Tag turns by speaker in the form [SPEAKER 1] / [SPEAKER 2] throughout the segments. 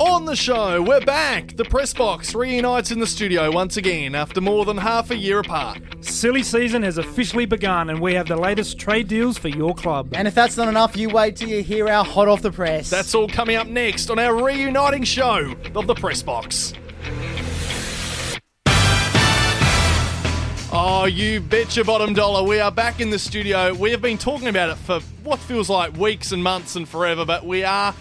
[SPEAKER 1] On the show, we're back. The press box reunites in the studio once again after more than half a year apart.
[SPEAKER 2] Silly season has officially begun, and we have the latest trade deals for your club.
[SPEAKER 3] And if that's not enough, you wait till you hear our hot off the press.
[SPEAKER 1] That's all coming up next on our reuniting show of the press box. Oh, you bet your bottom dollar. We are back in the studio. We have been talking about it for what feels like weeks and months and forever, but we are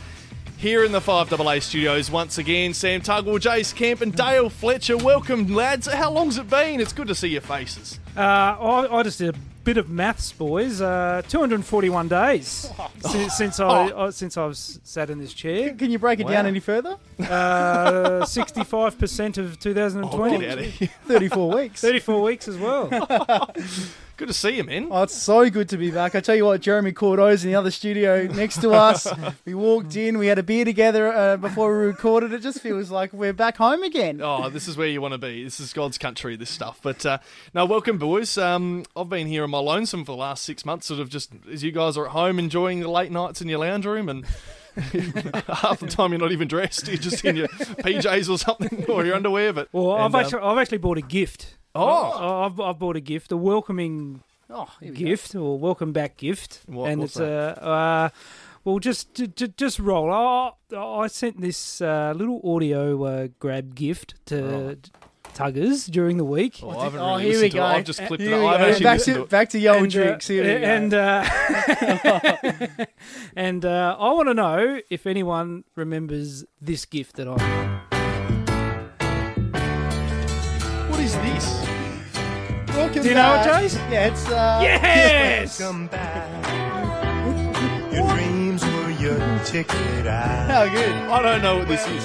[SPEAKER 1] here in the 5AA studios once again. Sam Tugwell, Jace Kemp, and Dale Fletcher. Welcome, lads. How long's it been? It's good to see your faces.
[SPEAKER 2] Uh, I, I just did a bit of maths, boys. Uh, 241 days since, since I uh, since I've sat in this chair.
[SPEAKER 3] Can you break it down any further?
[SPEAKER 2] Uh, 65% of 2020.
[SPEAKER 1] Get out of here.
[SPEAKER 3] 34 weeks.
[SPEAKER 2] 34 weeks as well.
[SPEAKER 1] Good to see you, man.
[SPEAKER 3] Oh, it's so good to be back. I tell you what, Jeremy Cordeaux's in the other studio next to us. we walked in, we had a beer together uh, before we recorded. It just feels like we're back home again.
[SPEAKER 1] Oh, this is where you want to be. This is God's country, this stuff. But uh, no, welcome, boys. Um, I've been here on my lonesome for the last six months, sort of just as you guys are at home enjoying the late nights in your lounge room, and half the time you're not even dressed. You're just in your PJs or something, or your underwear. But
[SPEAKER 2] Well, I've
[SPEAKER 1] and, uh,
[SPEAKER 2] actually I've actually bought a gift.
[SPEAKER 1] Oh,
[SPEAKER 2] I've, I've bought a gift, a welcoming
[SPEAKER 3] Oh, we
[SPEAKER 2] gift or welcome back gift,
[SPEAKER 1] What-
[SPEAKER 2] and
[SPEAKER 1] what's
[SPEAKER 2] it's a. Uh, well, just j- j- just roll. I, I sent this uh, little audio uh, grab gift to Tuggers during the week.
[SPEAKER 1] oh, I haven't
[SPEAKER 3] Oh,
[SPEAKER 1] really
[SPEAKER 3] here we
[SPEAKER 1] listened to it.
[SPEAKER 3] go.
[SPEAKER 1] I've just clipped
[SPEAKER 3] Here
[SPEAKER 1] it.
[SPEAKER 3] we
[SPEAKER 1] I've actually
[SPEAKER 3] Back to,
[SPEAKER 1] to it.
[SPEAKER 3] back to your old
[SPEAKER 2] And, uh,
[SPEAKER 3] tricks. Here
[SPEAKER 2] and uh, and uh, I want to know if anyone remembers this gift that I.
[SPEAKER 1] this?
[SPEAKER 3] Welcome
[SPEAKER 2] Do you know it,
[SPEAKER 3] back.
[SPEAKER 2] Jace?
[SPEAKER 3] Yeah, it's. Uh,
[SPEAKER 2] Yes.
[SPEAKER 4] Come back. Your dreams were your ticket.
[SPEAKER 3] How good.
[SPEAKER 1] I don't know what this is.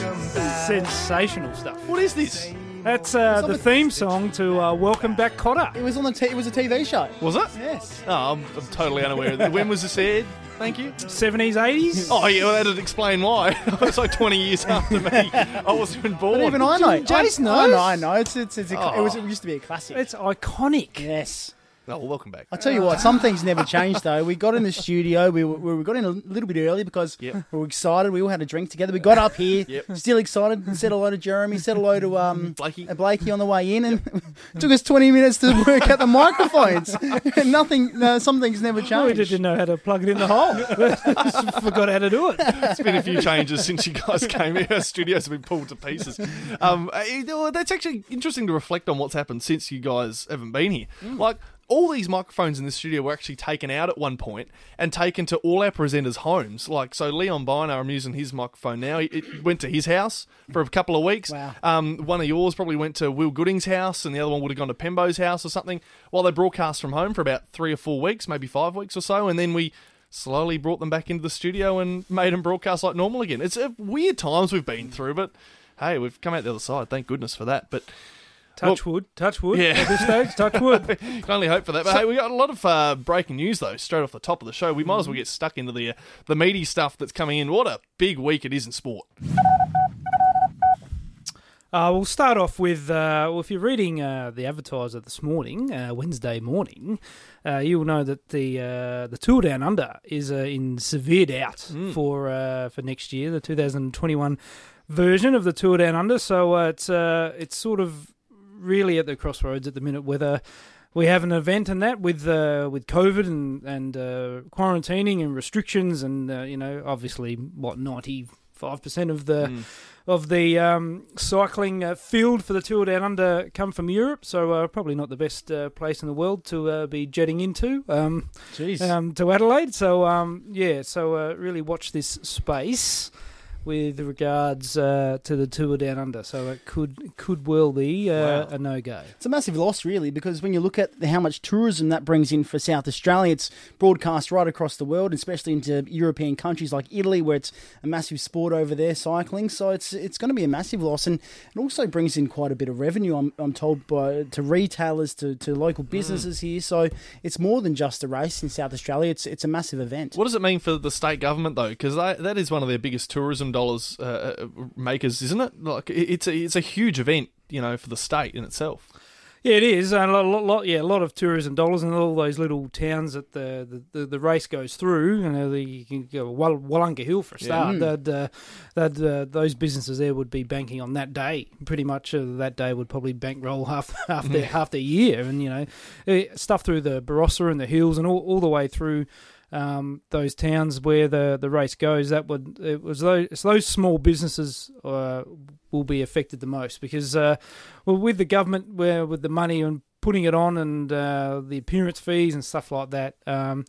[SPEAKER 2] Sensational stuff.
[SPEAKER 1] What is this?
[SPEAKER 2] That's uh, the theme song to uh, Welcome Back Cotter.
[SPEAKER 3] It was on the. T- it was a TV show.
[SPEAKER 1] Was it?
[SPEAKER 3] Yes.
[SPEAKER 1] Oh, I'm, I'm totally unaware of that. When was this aired? Thank you.
[SPEAKER 2] 70s, 80s.
[SPEAKER 1] Oh, yeah, well, that'd explain why. it's like 20 years after me. I wasn't even born.
[SPEAKER 3] But even I know.
[SPEAKER 2] Jace
[SPEAKER 3] I, I
[SPEAKER 2] knows.
[SPEAKER 3] know. I know. It's. It's. it's a,
[SPEAKER 1] Oh.
[SPEAKER 3] It was. It used to be a classic.
[SPEAKER 2] It's iconic.
[SPEAKER 3] yes.
[SPEAKER 1] Oh, well, welcome back.
[SPEAKER 3] I tell you what, some things never change though. We got in the studio, we, were, we got in a little bit early because
[SPEAKER 1] Yep.
[SPEAKER 3] we were excited. We all had a drink together. We got up here,
[SPEAKER 1] Yep.
[SPEAKER 3] still excited. Said hello to Jeremy. Said hello to um
[SPEAKER 1] Blakey.
[SPEAKER 3] uh, Blakey on the way in, and it took us twenty minutes to work out the microphones. nothing, no, some things never
[SPEAKER 2] we
[SPEAKER 3] change.
[SPEAKER 2] just didn't know how to plug it in the hole. Just forgot how to do it.
[SPEAKER 1] It's been a few changes since you guys came here. Our studios have been pulled to pieces. Um, uh, that's actually interesting to reflect on what's happened since you guys haven't been here. Like, all these microphones in the studio were actually taken out at one point and taken to all our presenters' homes. Like, so Leon Byner, I'm using his microphone now. It- went to his house for a couple of weeks.
[SPEAKER 3] Wow.
[SPEAKER 1] Um, one of yours probably went to Will Gooding's house, and the other one would have gone to Pembo's house or something. While they broadcast from home for about three or four weeks, maybe five weeks or so, and then we slowly brought them back into the studio and made them broadcast like normal again. It's uh, weird times we've been through, but hey, we've come out the other side. Thank goodness for that. But
[SPEAKER 2] Touch wood, touch wood.
[SPEAKER 1] Yeah.
[SPEAKER 2] At this stage, touch wood.
[SPEAKER 1] can only hope for that. But hey, we got a lot of uh, breaking news though. Straight off the top of the show, we might as well get stuck into the uh, the meaty stuff that's coming in. What a big week it is in sport.
[SPEAKER 2] Uh, we'll start off with uh, well, if you're reading uh, the Advertiser this morning, uh, Wednesday morning, uh, you'll know that the uh, the Tour Down Under is uh, in severe doubt for uh, for next year, the 2021 version of the Tour Down Under. So uh, it's uh, it's sort of really at the crossroads at the minute whether we have an event and that with uh, with COVID and and uh, quarantining and restrictions and uh, you know obviously what ninety five percent of the of the um, cycling uh, field for the Tour Down Under come from Europe, so uh, probably not the best uh, place in the world to uh, be jetting into um, um, to Adelaide. So um, yeah, so uh, really watch this space with regards uh, to the Tour Down Under. So it could could well be uh,
[SPEAKER 1] Wow.
[SPEAKER 2] a no go.
[SPEAKER 3] It's a massive loss, really, because when you look at how much tourism that brings in for South Australia, it's broadcast right across the world, especially into European countries like Italy, where it's a massive sport over there, cycling. So it's it's going to be a massive loss, and it also brings in quite a bit of revenue. I'm, I'm told by to retailers, to, to local businesses here. So it's more than just a race in South Australia. It's it's a massive event.
[SPEAKER 1] What does it mean for the state government though? Because that is one of their biggest tourism dollars uh, uh, makers, isn't it? Like it's a it's a huge event, you know, for the state in itself.
[SPEAKER 2] Yeah, it is. And a lot, lot, yeah, a lot of tourism dollars and all those little towns that the the, the, the race goes through. You know, the, you can go Wal- Willunga Hill for a start.
[SPEAKER 3] Yeah.
[SPEAKER 2] That uh, that uh, those businesses there would be banking on that day. Pretty much uh, that day would probably bankroll half half their half their year, and you know, eh, stuff through the Barossa and the hills and all, all the way through. Um, those towns where the, the race goes, that would it was those those small businesses uh, will be affected the most because uh, well, with the government, where with the money and putting it on and uh, the appearance fees and stuff like that, um,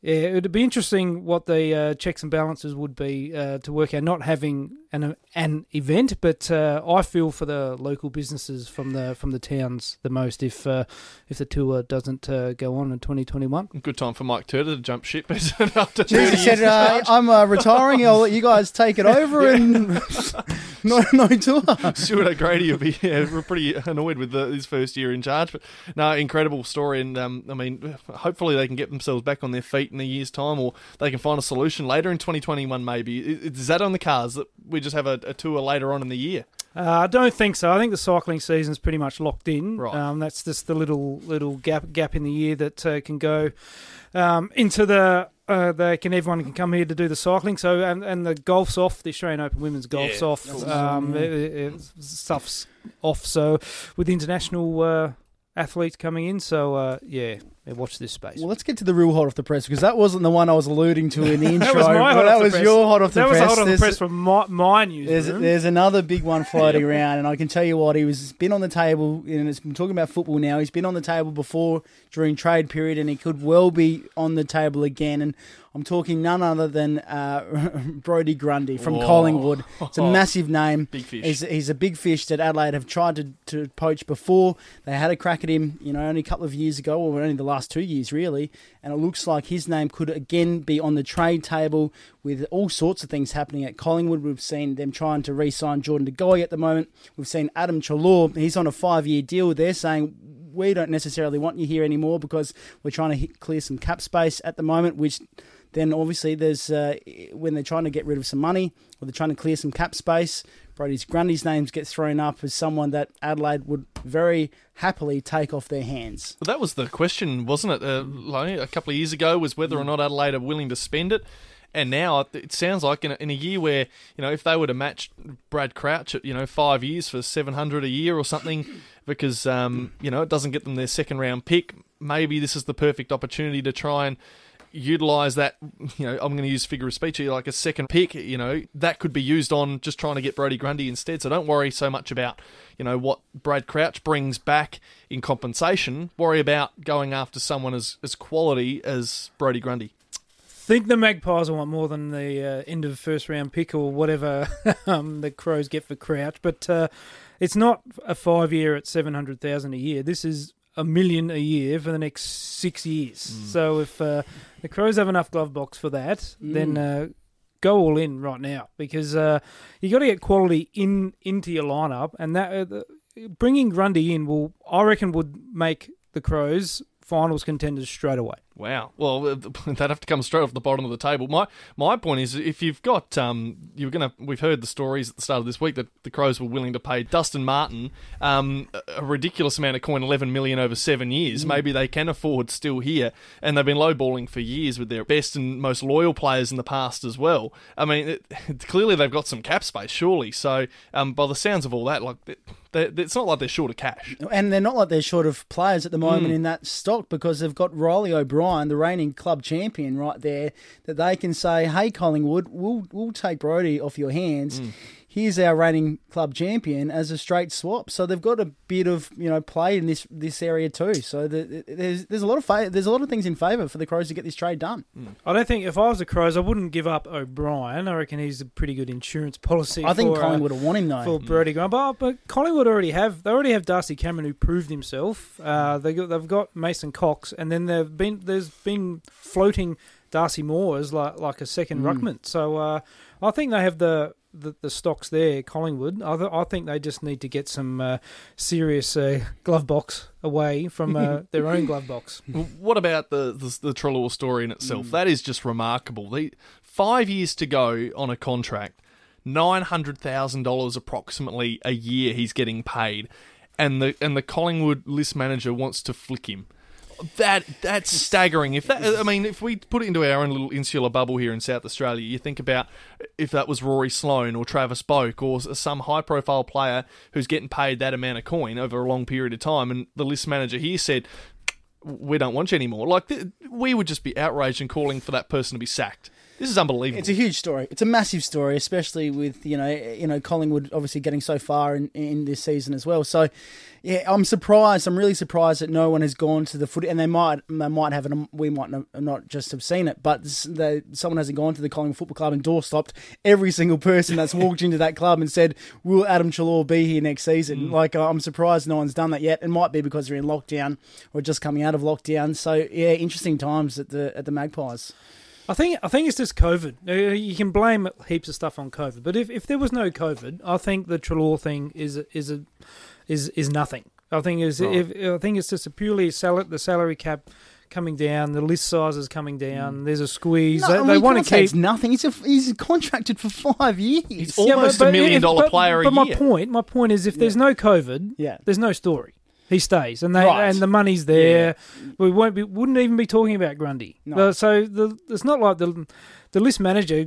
[SPEAKER 2] yeah, it'd be interesting what the uh, checks and balances would be uh, to work out. Not having an an event, but uh, I feel for the local businesses from the from the towns the most if uh, if the tour doesn't uh, go on in 2021.
[SPEAKER 1] Good time for Mike Turtur to jump ship after 30
[SPEAKER 3] Jesus said, uh. I'm uh, retiring. I'll let you guys take it over and no, no tour.
[SPEAKER 1] Stuart O'Grady will be yeah, we're pretty annoyed with the, his first year in charge, but no, incredible story. And um, I mean, hopefully they can get themselves back on their feet in a year's time, or they can find a solution later in 2021. Maybe I- is that on the cards that we just have a, a tour later on in the year?
[SPEAKER 2] Uh, I don't think so. I think the cycling season's pretty much locked in.
[SPEAKER 1] Right.
[SPEAKER 2] Um, that's just the little little gap gap in the year that uh, can go um, into the. Uh, they can everyone can come here to do the cycling. So and, and the golf's off. The Australian Open Women's Golf's
[SPEAKER 1] Yeah,
[SPEAKER 2] off.
[SPEAKER 3] of.
[SPEAKER 2] Um,
[SPEAKER 3] Yeah.
[SPEAKER 2] it- it- stuff's off. So with international uh, athletes coming in, so uh, yeah, watch this space.
[SPEAKER 3] Well, let's get to the real hot off the press because that wasn't the one I was alluding to in the intro.
[SPEAKER 2] that was my hot
[SPEAKER 3] that
[SPEAKER 2] the
[SPEAKER 3] was
[SPEAKER 2] press.
[SPEAKER 3] your hot off the
[SPEAKER 2] that
[SPEAKER 3] press.
[SPEAKER 2] was hot off the
[SPEAKER 3] There's-
[SPEAKER 2] press from my, my
[SPEAKER 3] There's,
[SPEAKER 2] newsroom.
[SPEAKER 3] there's another big one floating around, and I can tell you what he was been on the table, and it's been talking about football now. He's been on the table before during trade period, and he could well be on the table again. And I'm talking none other than uh, Brodie Grundy from
[SPEAKER 1] Whoa.
[SPEAKER 3] Collingwood. It's a massive name.
[SPEAKER 1] Big fish.
[SPEAKER 3] He's, he's a big fish that Adelaide have tried to, to poach before. They had a crack at him, you know, only a couple of years ago, or only the last two years, really. And it looks like his name could again be on the trade table with all sorts of things happening at Collingwood. We've seen them trying to re sign Jordan De Goey at the moment. We've seen Adam Treloar, he's on a five year deal. They're saying, we don't necessarily want you here anymore because we're trying to clear some cap space at the moment, which then obviously there's uh, when they're trying to get rid of some money or they're trying to clear some cap space. Brodie's Grundy's names get thrown up as someone that Adelaide would very happily take off their hands.
[SPEAKER 1] Well, that was the question, wasn't it? Uh, like a couple of years ago, was whether or not Adelaide are willing to spend it. And now it- it sounds like in a, in a year where you know if they were to match Brad Crouch at you know five years for seven hundred a year or something, because um, you know it doesn't get them their second round pick. Maybe this is the perfect opportunity to try and utilize that. You know, I'm going to use figure of speech here, like a second pick. You know, that could be used on just trying to get Brodie Grundy instead. So don't worry so much about you know what Brad Crouch brings back in compensation. Worry about going after someone as as quality as Brodie Grundy.
[SPEAKER 2] think the Magpies will want more than the uh, end of first round pick or whatever um, the Crows get for Crouch, but uh, it's not a five year at seven hundred thousand a year. This is a million a year for the next six years. So if uh, the Crows have enough glove box for that, then uh, go all in right now because uh, you got to get quality in into your lineup, and that uh, the, bringing Grundy in will, I reckon, would make the Crows finals contenders straight away.
[SPEAKER 1] Wow. Well, they'd have to come straight off the bottom of the table. My my point is, if you've got, um, you're gonna. We've heard the stories at the start of this week that the Crows were willing to pay Dustin Martin um, a- ridiculous amount of coin, eleven million over seven years. Maybe they can afford still here, and they've been lowballing for years with their best and most loyal players in the past as well. I mean, it, clearly they've got some cap space, surely. So, um, by the sounds of all that, like. They, it's not like they're short of cash.
[SPEAKER 3] And they're not like they're short of players at the moment in that stock because they've got Reilly O'Brien, the reigning club champion, right there, that they can say, "Hey, Collingwood, we'll we'll take Brodie off your hands. Mm. Here's our reigning club champion as a straight swap." So they've got a bit of you know play in this this area too. So the, there's there's a lot of fa- there's a lot of things in favour for the Crows to get this trade done.
[SPEAKER 2] I don't think if I was the Crows, I wouldn't give up O'Brien. I reckon he's a pretty good insurance policy.
[SPEAKER 3] I think
[SPEAKER 2] for, uh,
[SPEAKER 3] Collingwood will want him though.
[SPEAKER 2] for Brodie Grant. But, but Collingwood already have they already have Darcy Cameron who proved himself. Uh, they got, they've got Mason Cox, and then they've been there's been floating Darcy Moore as like like a second ruckman. So uh, I think they have the. The, the stocks there, Collingwood. I, th- I think they just need to get some uh, serious uh, glove box away from uh, their own glove box.
[SPEAKER 1] What about the the, the Treloar story in itself? That is just remarkable. The, five years to go on a contract, nine hundred thousand dollars approximately a year he's getting paid, and the and the Collingwood list manager wants to flick him. That that's staggering. If that, I mean, if we put it into our own little insular bubble here in South Australia, you think about if that was Rory Sloane or Travis Boak or some high-profile player who's getting paid that amount of coin over a long period of time, and the list manager here said, "We don't want you anymore." Like th- we would just be outraged and calling for that person to be sacked. This is unbelievable.
[SPEAKER 3] It's a huge story. It's a massive story, especially with you know you know Collingwood obviously getting so far in, in this season as well. So yeah, I'm surprised. I'm really surprised that no one has gone to the footy, and they might they might have it. We might not, just have seen it, but they, someone hasn't gone to the Collingwood Football Club and door stopped every single person that's walked into that club and said, "Will Adam Treloar be here next season?" Mm. Like I'm surprised no one's done that yet. It might be because they're in lockdown or just coming out of lockdown. So yeah, interesting times at the at the Magpies.
[SPEAKER 2] I think I think it's just COVID. You can blame heaps of stuff on COVID, but if, if there was no COVID, I think the Treloar thing is is a is is nothing. I think is
[SPEAKER 1] Right.
[SPEAKER 2] if I think it's just a purely sal- the salary cap coming down, the list size is coming down. Mm. There's a squeeze.
[SPEAKER 3] No,
[SPEAKER 2] they
[SPEAKER 3] I mean,
[SPEAKER 2] they want to keep
[SPEAKER 3] it's nothing. He's a, he's contracted for five years.
[SPEAKER 1] He's almost a
[SPEAKER 2] but
[SPEAKER 1] million
[SPEAKER 2] if-
[SPEAKER 1] dollar
[SPEAKER 2] but-
[SPEAKER 1] player a
[SPEAKER 2] but
[SPEAKER 1] year.
[SPEAKER 2] my point, my point is, if there's no COVID,
[SPEAKER 3] Yeah.
[SPEAKER 2] there's no story. He stays, and they
[SPEAKER 3] Right.
[SPEAKER 2] and the money's there. We won't be, wouldn't even be talking about Grundy.
[SPEAKER 3] No.
[SPEAKER 2] Uh, so the, it's not like the the list manager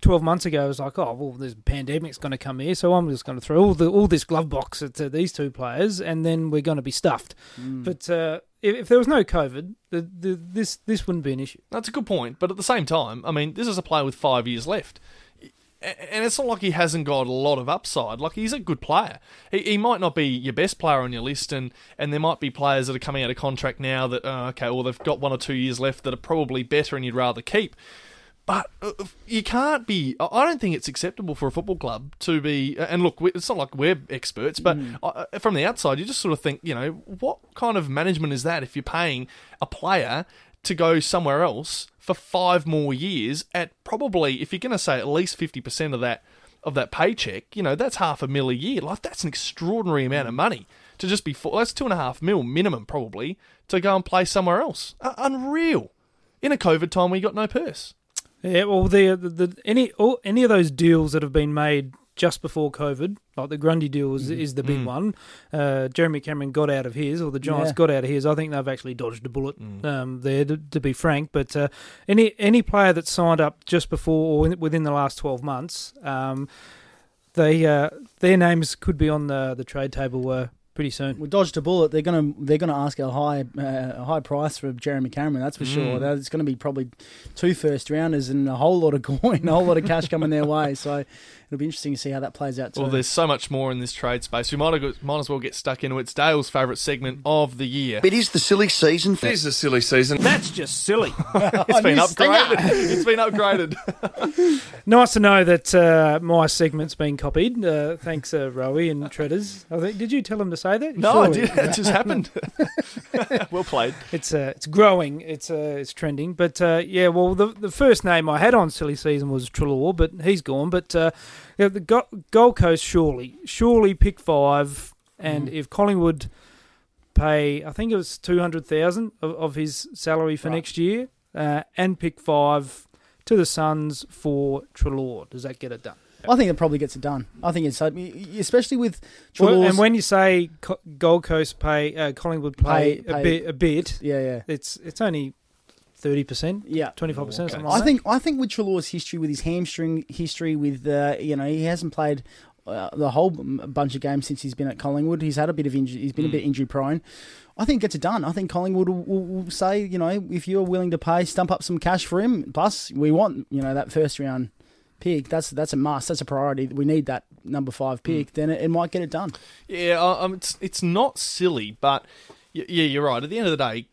[SPEAKER 2] twelve months ago was like, oh well, this pandemic's going to come here, so I'm just going to throw all the all this glove box at uh, these two players, and then we're going to be stuffed.
[SPEAKER 3] Mm.
[SPEAKER 2] But uh, if, if there was no COVID, the, the, this this wouldn't be an issue.
[SPEAKER 1] That's a good point, but at the same time, I mean, this is a player with five years left. And it's not like he hasn't got a lot of upside. Like he's a good player. He, he might not be your best player on your list, and, and there might be players that are coming out of contract now that uh, okay, well they've got one or two years left that are probably better, and you'd rather keep. But uh, you can't be. I don't think it's acceptable for a football club to be. And look, it's not like we're experts, but uh, from the outside, you just sort of think, you know, what kind of management is that if you're paying a player to go somewhere else for five more years at probably, if you're going to say at least fifty percent of that of that paycheck, you know, that's half a mil a year. Like that's an extraordinary amount of money to just be. For, that's two and a half mil minimum probably to go and play somewhere else. Uh, unreal. In a COVID time where you got no purse.
[SPEAKER 2] Yeah, well, the, the, the any all, any of those deals that have been made just before COVID, like the Grundy deal is, is the big one. Uh, Jeremy Cameron got out of his, or the Giants
[SPEAKER 3] Yeah.
[SPEAKER 2] got out of his. I think they've actually dodged a bullet um, there, to, to be frank. But uh, any any player that signed up just before or within the last twelve months, um, they uh, their names could be on the the trade table uh, pretty soon.
[SPEAKER 3] We dodged a bullet. They're gonna they're gonna ask a high uh, a high price for Jeremy Cameron. That's for sure. That's going to be probably two first rounders and a whole lot of coin, a whole lot of cash coming their way. So it'll be interesting to see how that plays out. Too.
[SPEAKER 1] Well, there's so much more in this trade space. We might, have, might as well get stuck into it. It's Dale's favourite segment of the year.
[SPEAKER 5] It is the silly season.
[SPEAKER 6] It is the silly season.
[SPEAKER 2] That's just silly.
[SPEAKER 1] It's been upgraded. it's been upgraded.
[SPEAKER 2] Nice to know that uh, my segment's been copied. Uh, thanks, uh, Rowie and Treaders. I think, did you tell them to say that?
[SPEAKER 1] No, I
[SPEAKER 2] Surely.
[SPEAKER 1] did. It just happened. well played.
[SPEAKER 2] It's uh, it's growing. It's uh, it's trending. But uh, yeah, well, the the first name I had on silly season was Treloar, but he's gone. But uh, yeah, the Go- Gold Coast surely surely pick five, and if Collingwood pay, I think it was two hundred thousand of, of his salary for
[SPEAKER 3] Right.
[SPEAKER 2] next year, uh, and pick five to the Suns for Treloar. Does that get it done?
[SPEAKER 3] I think it probably gets it done. I think it's especially with
[SPEAKER 2] Well, and when you say Gold Coast pay, uh, Collingwood pay,
[SPEAKER 3] Pay-
[SPEAKER 2] a
[SPEAKER 3] pay-
[SPEAKER 2] bit, a bit,
[SPEAKER 3] yeah yeah
[SPEAKER 2] it's it's only thirty percent,
[SPEAKER 3] yeah.
[SPEAKER 2] twenty five percent,
[SPEAKER 3] I think I think with Treloar's history, with his hamstring history, with uh, you know he hasn't played uh, the whole bunch of games since he's been at Collingwood. He's had a bit of injury. He's been a bit injury prone. I think it gets it done. I think Collingwood will, will, will say, you know, if you're willing to pay, stump up some cash for him. Plus, we want you know that first round pick. That's that's a must. That's a priority. We need that number five pick. Then it, it might get it done.
[SPEAKER 1] Yeah, uh, um, it's it's not silly, but y- yeah, you're right. At the end of the day,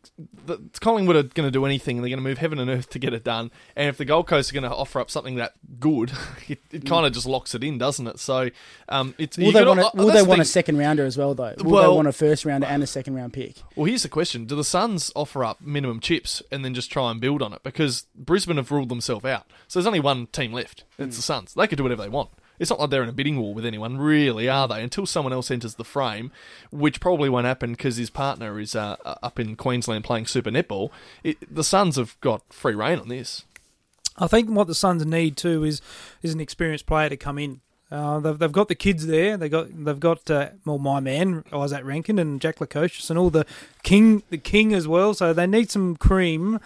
[SPEAKER 1] the, Collingwood are going to do anything. They're going to move heaven and earth to get it done. And if the Gold Coast are going to offer up something that good, it, it kind of just locks it in, doesn't it? So, um, it's
[SPEAKER 3] Will they want? A, will they
[SPEAKER 1] the
[SPEAKER 3] want a second rounder as well? Though, will
[SPEAKER 1] Well-
[SPEAKER 3] they want a first rounder and a second round pick?
[SPEAKER 1] Well, here's the question: Do the Suns offer up minimum chips and then just try and build on it? Because Brisbane have ruled themselves out, so there's only one team left. It's the Suns. They could do whatever they want. It's not like they're in a bidding war with anyone, really, are they? Until someone else enters the frame, which probably won't happen because his partner is uh, up in Queensland playing Super Netball. It, the Suns have got free reign on this.
[SPEAKER 2] I think what the Suns need too is is an experienced player to come in. Uh, they've, they've got the kids there. They got they've got uh, well my man Izak Rankine and Jack Lukosius and all the king the king as well. So they need some cream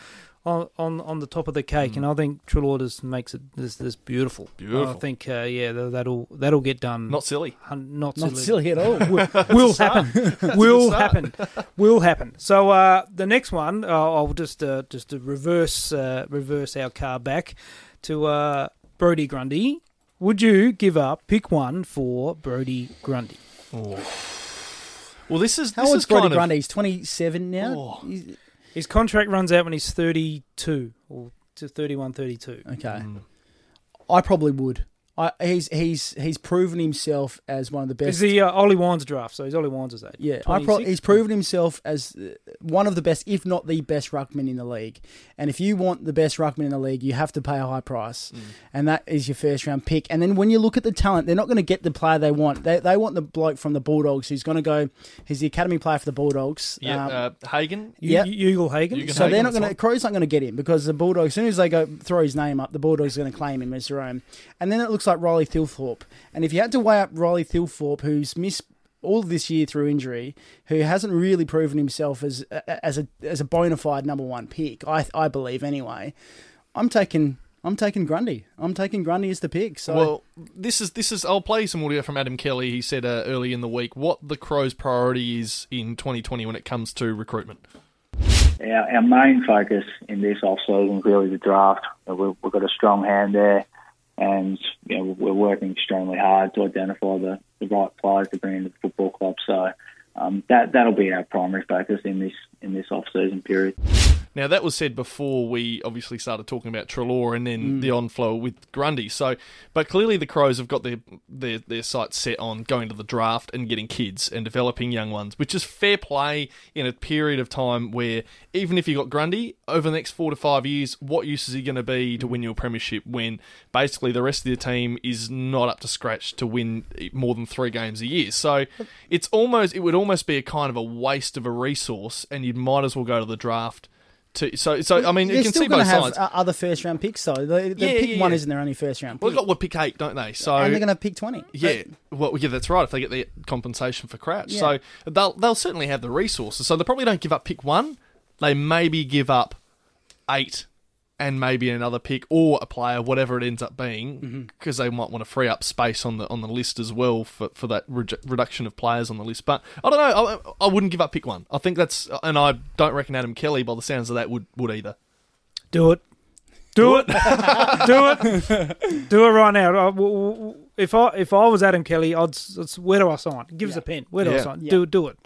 [SPEAKER 2] on on, on the top of the cake, and I think Treloar makes it this, this beautiful.
[SPEAKER 1] Beautiful.
[SPEAKER 2] I think uh, yeah that'll that'll get done.
[SPEAKER 1] Not silly.
[SPEAKER 2] hun- not,
[SPEAKER 3] Not
[SPEAKER 2] silly.
[SPEAKER 3] silly at all.
[SPEAKER 2] will, will happen. will happen. Will happen. So uh, the next one, uh, I'll just uh, just to reverse uh, reverse our car back to uh, Brodie Grundy. Would you give up pick one for Brodie Grundy?
[SPEAKER 1] Well, this is
[SPEAKER 3] How
[SPEAKER 1] this
[SPEAKER 3] old's
[SPEAKER 1] is kind
[SPEAKER 3] Brodie
[SPEAKER 1] of
[SPEAKER 3] Grundy? He's 27 now.
[SPEAKER 1] Oh.
[SPEAKER 3] He's-
[SPEAKER 2] His contract runs out when he's 32 or to 31, 32.
[SPEAKER 3] Okay.
[SPEAKER 1] Mm.
[SPEAKER 3] I probably would. I, he's he's he's proven himself as one of the best.
[SPEAKER 2] Is the uh, Ollie Wines draft? So he's Ollie Wines' age.
[SPEAKER 3] Yeah, I pro- he's proven himself as uh, one of the best, if not the best ruckman in the league. And if you want the best ruckman in the league, you have to pay a high price, and that is your first round pick. And then when you look at the talent, they're not going to get the player they want. They, they want the bloke from the Bulldogs who's going to go. He's the academy player for the Bulldogs.
[SPEAKER 1] yeah.
[SPEAKER 3] Um,
[SPEAKER 1] uh, Hagan.
[SPEAKER 2] U-
[SPEAKER 3] Yep.
[SPEAKER 1] Ugle-Hagan.
[SPEAKER 3] So they're not going to. Crow's not going to get him because the Bulldogs. As soon as they go throw his name up, the Bulldogs are going to claim him as their own. And then it looks like Riley Thilthorpe. And if you had to weigh up Riley Thilthorpe, who's missed all of this year through injury, who hasn't really proven himself as as a as a bona fide number one pick, I I believe anyway. I'm taking I'm taking Grundy. I'm taking Grundy as the pick. So
[SPEAKER 1] Well, this is this is. I'll play some audio from Adam Kelly. He said uh, early in the week what the Crows' priority is in 2020 when it comes to recruitment.
[SPEAKER 5] our, our main focus in this off season is really the draft. We've, we've got a strong hand there, and you know, we're working extremely hard to identify the, the right players to bring into the football club. So um, that that'll be our primary focus in this in this off season period.
[SPEAKER 1] Now that was said before we obviously started talking about Treloar and then the onflow with Grundy. So, but clearly the Crows have got their, their their sights set on going to the draft and getting kids and developing young ones, which is fair play in a period of time where even if you got Grundy over the next four to five years, what use is he going to be to win your premiership when basically the rest of the team is not up to scratch to win more than three games a year? So it's almost it would almost be a kind of a waste of a resource, and you might as well go to the draft. To, so, so I mean,
[SPEAKER 3] they're
[SPEAKER 1] you can
[SPEAKER 3] still
[SPEAKER 1] see
[SPEAKER 3] going
[SPEAKER 1] both
[SPEAKER 3] to have
[SPEAKER 1] sides.
[SPEAKER 3] uh, other first round picks though. The,
[SPEAKER 1] Yeah,
[SPEAKER 3] pick
[SPEAKER 1] yeah,
[SPEAKER 3] one
[SPEAKER 1] yeah.
[SPEAKER 3] isn't their only first round
[SPEAKER 1] Well,
[SPEAKER 3] pick,
[SPEAKER 1] they've got what pick eight, don't they? So
[SPEAKER 3] and they're going to pick twenty.
[SPEAKER 1] yeah, well, yeah, that's right. If they get the compensation for Crouch, so they'll they'll certainly have the resources. So they probably don't give up pick one. They maybe give up eight and maybe another pick or a player, whatever it ends up being, because they might want to free up space on the on the list as well for, for that reju- reduction of players on the list. But I don't know. I, I wouldn't give up pick one. I think that's, and I don't reckon Adam Kelly, by the sounds of that, would would either.
[SPEAKER 2] Do it. Do it. do it. Do it right now. Uh, w- w- If I if I was Adam Kelly, I'd s- it's, where do I sign? Give us a pen. Where do I sign?
[SPEAKER 3] Yeah.
[SPEAKER 2] Do do it.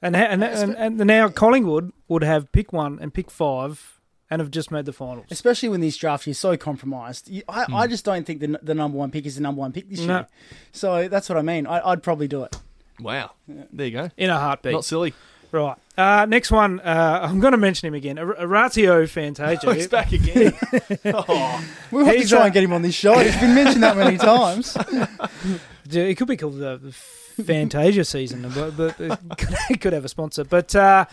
[SPEAKER 2] And ha- and, and and now Collingwood would have pick one and pick five and have just made the finals.
[SPEAKER 3] especially when this draft is so compromised. You- I,
[SPEAKER 1] Hmm.
[SPEAKER 3] I just don't think the, the number one pick is the number one pick this
[SPEAKER 2] No.
[SPEAKER 3] year. So that's what I mean. I, I'd probably do it.
[SPEAKER 1] Wow, there you go.
[SPEAKER 2] In a heartbeat.
[SPEAKER 1] Not silly.
[SPEAKER 2] Right. Uh, next one. Uh, I'm going to mention him again. Ar- Orazio
[SPEAKER 1] Oh,
[SPEAKER 2] Fantasia.
[SPEAKER 1] he's back again. oh,
[SPEAKER 3] We'll have
[SPEAKER 2] He's,
[SPEAKER 3] to try
[SPEAKER 2] uh,
[SPEAKER 3] and get him on this show. It's been mentioned that many times.
[SPEAKER 2] It could be called the, the Fantasia season, but, but it, could, it could have a sponsor. But uh,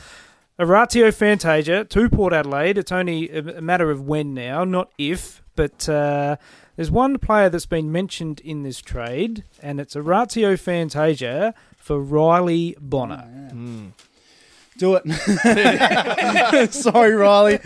[SPEAKER 2] Orazio Fantasia to Port Adelaide. It's only a, a matter of when now, not if. But uh, there's one player that's been mentioned in this trade, and it's Orazio Fantasia for Riley Bonner.
[SPEAKER 1] Hmm.
[SPEAKER 3] Do it. Sorry, Riley.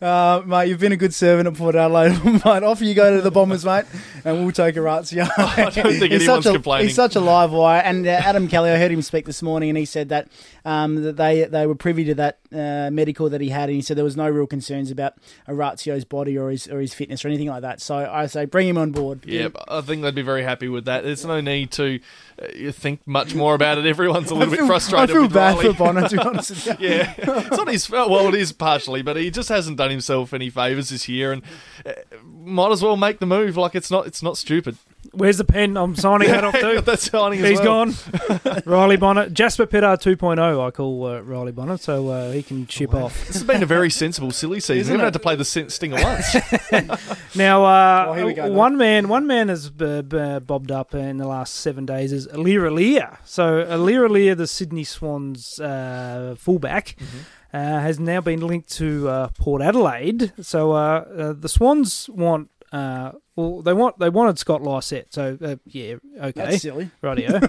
[SPEAKER 3] Uh, mate, you've been a good servant at Port Adelaide. mate, off you go to the Bombers, mate, and we'll take a Ratio.
[SPEAKER 1] I don't think
[SPEAKER 3] he's
[SPEAKER 1] anyone's
[SPEAKER 3] such a,
[SPEAKER 1] complaining.
[SPEAKER 3] He's such a live wire. And uh, Adam Kelly, I heard him speak this morning, and he said that um, that they they were privy to that uh, medical that he had, and he said there was no real concerns about Orazio's body or his or his fitness or anything like that. So I say bring him on board.
[SPEAKER 1] Yeah, I think they'd be very happy with that. There's no need to uh, think much more about it. Everyone's a little
[SPEAKER 3] I
[SPEAKER 1] bit frustrated.
[SPEAKER 3] I feel bad
[SPEAKER 1] Riley.
[SPEAKER 3] for Bonner, to be honest.
[SPEAKER 1] Yeah, it's not his fault. Well, it is partially, but he just hasn't done himself any favors this year, and uh, might as well make the move. Like it's not, it's not stupid.
[SPEAKER 2] Where's the pen? I'm signing that off too.
[SPEAKER 1] That's signing
[SPEAKER 2] He's
[SPEAKER 1] well.
[SPEAKER 2] gone. Riley Bonner. Jasper Pittard 2.0, I call uh, Riley Bonner, so uh, he can ship off.
[SPEAKER 1] This has been a very sensible, silly season.
[SPEAKER 3] Isn't
[SPEAKER 1] We haven't had to play the stinger once.
[SPEAKER 2] Now, uh,
[SPEAKER 3] Oh, go,
[SPEAKER 2] one man, one man has uh, b- bobbed up in the last seven days is Aliir Aliir. So Aliir Aliir, the Sydney Swans uh, fullback,
[SPEAKER 3] Mm-hmm.
[SPEAKER 2] uh, has now been linked to uh, Port Adelaide. So uh, uh, the Swans want Uh, well, they want they wanted Scott Lycett, so uh, yeah, okay,
[SPEAKER 3] That's silly.
[SPEAKER 2] rightio.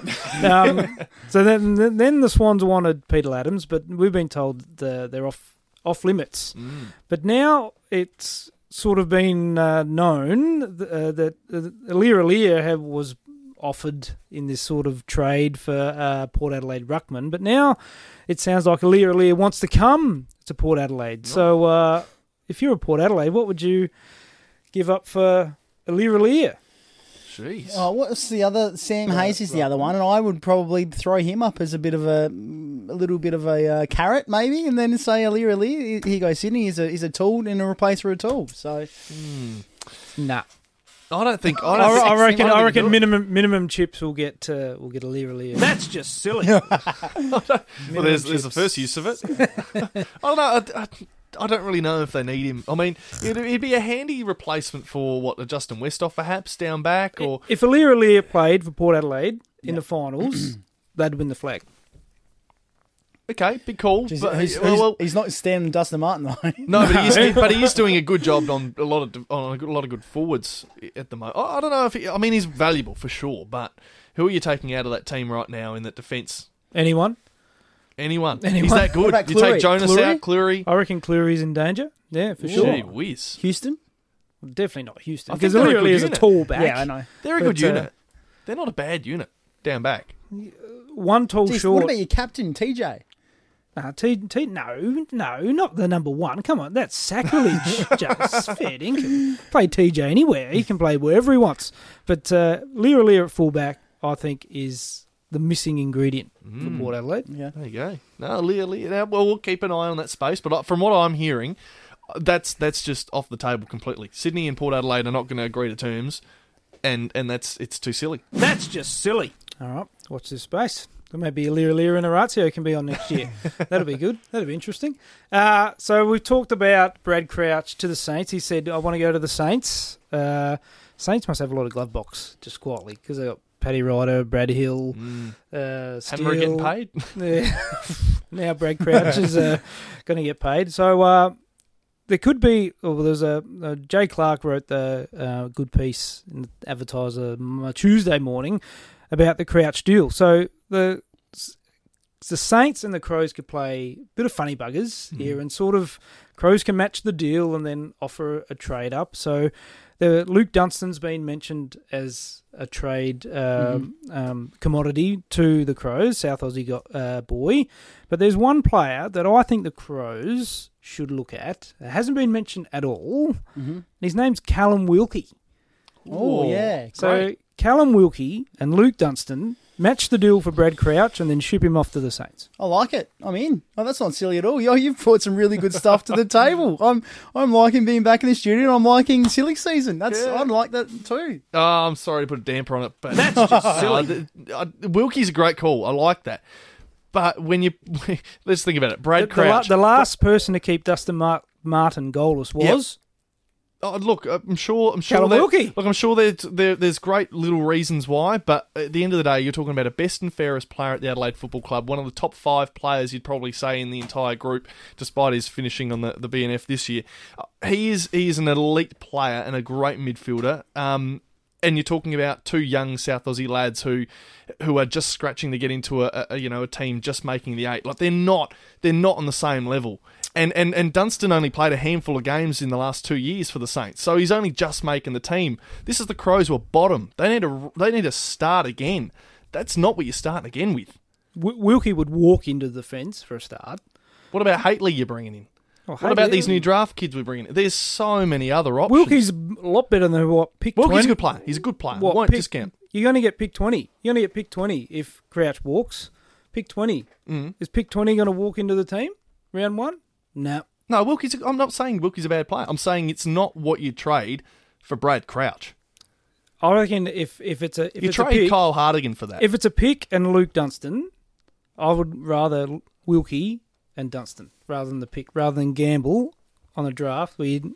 [SPEAKER 2] um, so then then- the Swans wanted Peter Ladhams, but we've been told the, they're off off limits. But now it's sort of been uh, known uh, that uh, Aliir Aliir have, was offered in this sort of trade for uh, Port Adelaide Ruckman, but now it sounds like Aliir Aliir wants to come to Port Adelaide. So uh, if you're a Port Adelaide, what would you give up for Aliir Aliir?
[SPEAKER 1] Jeez.
[SPEAKER 3] Oh, what's the other? Sam Hayes is the other one, and I would probably throw him up as a bit of a, a little bit of a uh, carrot, maybe, and then say Aliir Aliir. Here goes Sydney. He's a he's a tool and a replacer of a tool. So
[SPEAKER 2] Nah.
[SPEAKER 1] I don't think. I,
[SPEAKER 2] I,
[SPEAKER 1] don't
[SPEAKER 2] I
[SPEAKER 1] think-
[SPEAKER 2] reckon.
[SPEAKER 1] don't
[SPEAKER 2] I reckon
[SPEAKER 1] he'll it.
[SPEAKER 2] minimum minimum chips will get uh, will get Aliir Aliir.
[SPEAKER 6] That's just silly.
[SPEAKER 1] Well, there's, there's the first use of it. I don't know. I, I, I don't really know if they need him. I mean, it'd, it'd be a handy replacement for what a Justin Westhoff perhaps down back, or
[SPEAKER 2] If Aliir Aliir played for Port Adelaide in the finals, they'd win the flag.
[SPEAKER 1] okay, be cool.
[SPEAKER 3] He's,
[SPEAKER 1] but,
[SPEAKER 3] he's, uh, oh,
[SPEAKER 1] well, well,
[SPEAKER 3] he's not standing Dustin Martin though.
[SPEAKER 1] no, but he is. but he is doing a good job on a lot of on a, good, a lot of good forwards at the moment. I, I don't know if he, I mean he's valuable for sure, but who are you taking out of that team right now in that defence?
[SPEAKER 2] Anyone?
[SPEAKER 1] Anyone?
[SPEAKER 2] Anyone?
[SPEAKER 1] He's that good.
[SPEAKER 3] What about
[SPEAKER 1] You take Jonas
[SPEAKER 3] Clurey?
[SPEAKER 1] out, Clurey.
[SPEAKER 2] I reckon Clurey's in danger. Yeah, for sure.
[SPEAKER 1] Gee
[SPEAKER 2] sure.
[SPEAKER 1] whiz.
[SPEAKER 3] Houston.
[SPEAKER 2] Definitely not Houston.
[SPEAKER 1] I think
[SPEAKER 2] Because
[SPEAKER 1] they're a
[SPEAKER 2] Alir
[SPEAKER 1] good
[SPEAKER 2] Alir is a
[SPEAKER 1] unit.
[SPEAKER 2] tall back.
[SPEAKER 3] Yeah, I know.
[SPEAKER 1] They're a
[SPEAKER 2] But,
[SPEAKER 1] good
[SPEAKER 2] uh,
[SPEAKER 1] unit. They're not a bad unit down back.
[SPEAKER 2] One tall
[SPEAKER 3] Jeez,
[SPEAKER 2] short.
[SPEAKER 3] what about your captain TJ?
[SPEAKER 2] Nah, T, T, no, no, not the number one. Come on, that's sacrilege. Just fair dinkum. Play TJ anywhere. He can play wherever he wants. But uh, Aliir Aliir at fullback, I think, is the missing ingredient for Port Adelaide.
[SPEAKER 3] Yeah.
[SPEAKER 1] There you go. No, Leah, Leah. Well, we'll keep an eye on that space. But uh, from what I'm hearing, uh, that's that's just off the table completely. Sydney and Port Adelaide are not going to agree to terms, and and that's it's too silly.
[SPEAKER 6] That's just silly.
[SPEAKER 2] All right, watch this space. There may be a Aliir Aliir and Orazio can be on next year. That'll be good. That'll be interesting. Uh, so we've talked about Brad Crouch to the Saints. He said, I want to go to the Saints. Uh, Saints must have a lot of glove box, just quietly, because they got Paddy Ryder, Brad Hill, uh,
[SPEAKER 1] Hammer getting paid.
[SPEAKER 2] Yeah. now Brad Crouch is uh, going to get paid. So uh, there could be. Well, there's a, uh Jay Clark wrote the uh, good piece in the Advertiser Tuesday morning about the Crouch deal. So the the Saints and the Crows could play a bit of funny buggers here, and sort of Crows can match the deal and then offer a trade up. So the Luke Dunstan's been mentioned as a trade um, um, commodity to the Crows, South Aussie got, uh, boy. But there's one player that I think the Crows should look at. It hasn't been mentioned at all. And his name's Callum Wilkie.
[SPEAKER 3] Oh, yeah.
[SPEAKER 2] So Callum Wilkie and Luke Dunstan match the deal for Brad Crouch and then ship him off to the Saints.
[SPEAKER 3] I like it. I'm in. Oh, that's not silly at all. Yo, you've brought some really good stuff to the table. I'm I'm liking being back in the studio. and I'm liking silly season. That's
[SPEAKER 1] Yeah.
[SPEAKER 3] I like that too.
[SPEAKER 1] Oh, I'm sorry to put a damper on it, but
[SPEAKER 6] That's just silly.
[SPEAKER 1] Uh, uh, Wilkie's a great call. I like that. But when you let's think about it, Brad
[SPEAKER 2] The, the la-
[SPEAKER 1] Crouch.
[SPEAKER 2] the last person to keep Dustin Mar- Martin goalless was
[SPEAKER 1] Oh, look, I'm sure. I'm sure. Look, I'm sure there's there, there's great little reasons why, but at the end of the day, you're talking about a best and fairest player at the Adelaide Football Club, one of the top five players you'd probably say in the entire group, despite his finishing on the, the BNF this year. Uh, He is he is an elite player and a great midfielder. Um, and you're talking about two young South Aussie lads who who are just scratching to get into a, a you know a team just making the eight. Like they're not they're not on the same level. And and and Dunstan only played a handful of games in the last two years for the Saints, so he's only just making the team. This is the Crows who are bottom. They need to they need to start again. That's not what you're starting again with.
[SPEAKER 2] w- Wilkie would walk into the fence for a start.
[SPEAKER 1] What about Haitley you're bringing in?
[SPEAKER 2] Oh,
[SPEAKER 1] What about
[SPEAKER 2] hey,
[SPEAKER 1] these new draft kids we're bringing in? There's so many other options.
[SPEAKER 2] Wilkie's a lot better than what pick
[SPEAKER 1] Wilkie's
[SPEAKER 2] 20.
[SPEAKER 1] a good player. He's a good player.
[SPEAKER 2] What,
[SPEAKER 1] Won't
[SPEAKER 2] pick-
[SPEAKER 1] discount.
[SPEAKER 2] You're going to get pick 20. You're going to get pick 20 if Crouch walks. Pick 20.
[SPEAKER 1] Mm.
[SPEAKER 2] Is pick 20 going to walk into the team? Round one? No.
[SPEAKER 1] No, Wilkie's. I'm not saying Wilkie's a bad player. I'm saying it's not what you trade for Brad Crouch.
[SPEAKER 2] I reckon if, if it's a if
[SPEAKER 1] you
[SPEAKER 2] it's a
[SPEAKER 1] trade
[SPEAKER 2] pick,
[SPEAKER 1] Kyle Hartigan for that.
[SPEAKER 2] if it's a pick and Luke Dunstan, I would rather Wilkie and Dunstan rather than the pick rather than gamble on a draft where you,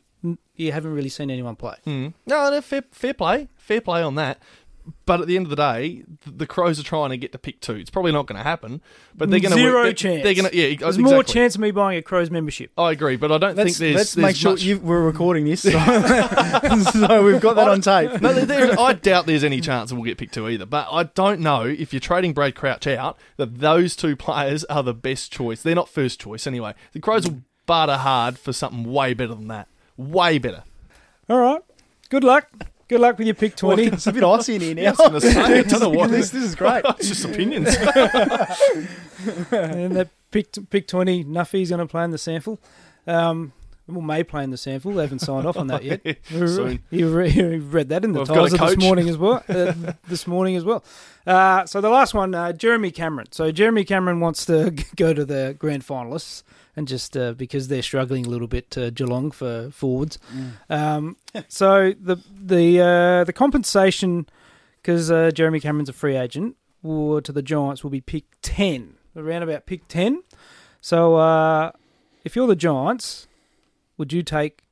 [SPEAKER 2] you haven't really seen anyone play.
[SPEAKER 1] Mm. No, no, fair, fair play, fair play on that. But at the end of the day, the Crows are trying to get to pick two. It's probably not going to happen, but they're going to
[SPEAKER 2] Zero
[SPEAKER 1] they're,
[SPEAKER 2] chance.
[SPEAKER 1] They're going to yeah.
[SPEAKER 2] There's
[SPEAKER 1] exactly.
[SPEAKER 2] more chance of me buying a Crows membership.
[SPEAKER 1] I agree, but I don't
[SPEAKER 3] Let's,
[SPEAKER 1] think there's.
[SPEAKER 3] let's
[SPEAKER 1] there's
[SPEAKER 3] make sure
[SPEAKER 1] much-
[SPEAKER 3] you, we're recording this, so, so we've got that on tape.
[SPEAKER 1] No, there- there- I doubt there's any chance that we'll get picked two either. But I don't know if you're trading Brad Crouch out that those two players are the best choice. They're not first choice anyway. The Crows will barter hard for something way better than that. Way better.
[SPEAKER 2] All right. Good luck. Good luck with your pick 20.
[SPEAKER 3] It's a bit icy in here
[SPEAKER 1] I
[SPEAKER 3] now.
[SPEAKER 1] was going to say, I don't know what.
[SPEAKER 3] this, this is great.
[SPEAKER 1] It's just opinions.
[SPEAKER 2] and that pick, pick 20, Nuffy's going to play in the sample. Um, well, may play in the sample. They haven't signed off on that yet.
[SPEAKER 1] Soon.
[SPEAKER 2] You, re- you read that in the
[SPEAKER 1] Well, I've got a
[SPEAKER 2] Times this morning as well. Uh, this morning as well. Uh, so the last one, uh, Jeremy Cameron. So Jeremy Cameron wants to go to the grand finalists, and just uh, because they're struggling a little bit, uh, Geelong for forwards. Um, so the the uh, the compensation because uh, Jeremy Cameron's a free agent will, to the Giants will be pick ten, around about pick ten. So uh, if you're the Giants, would you take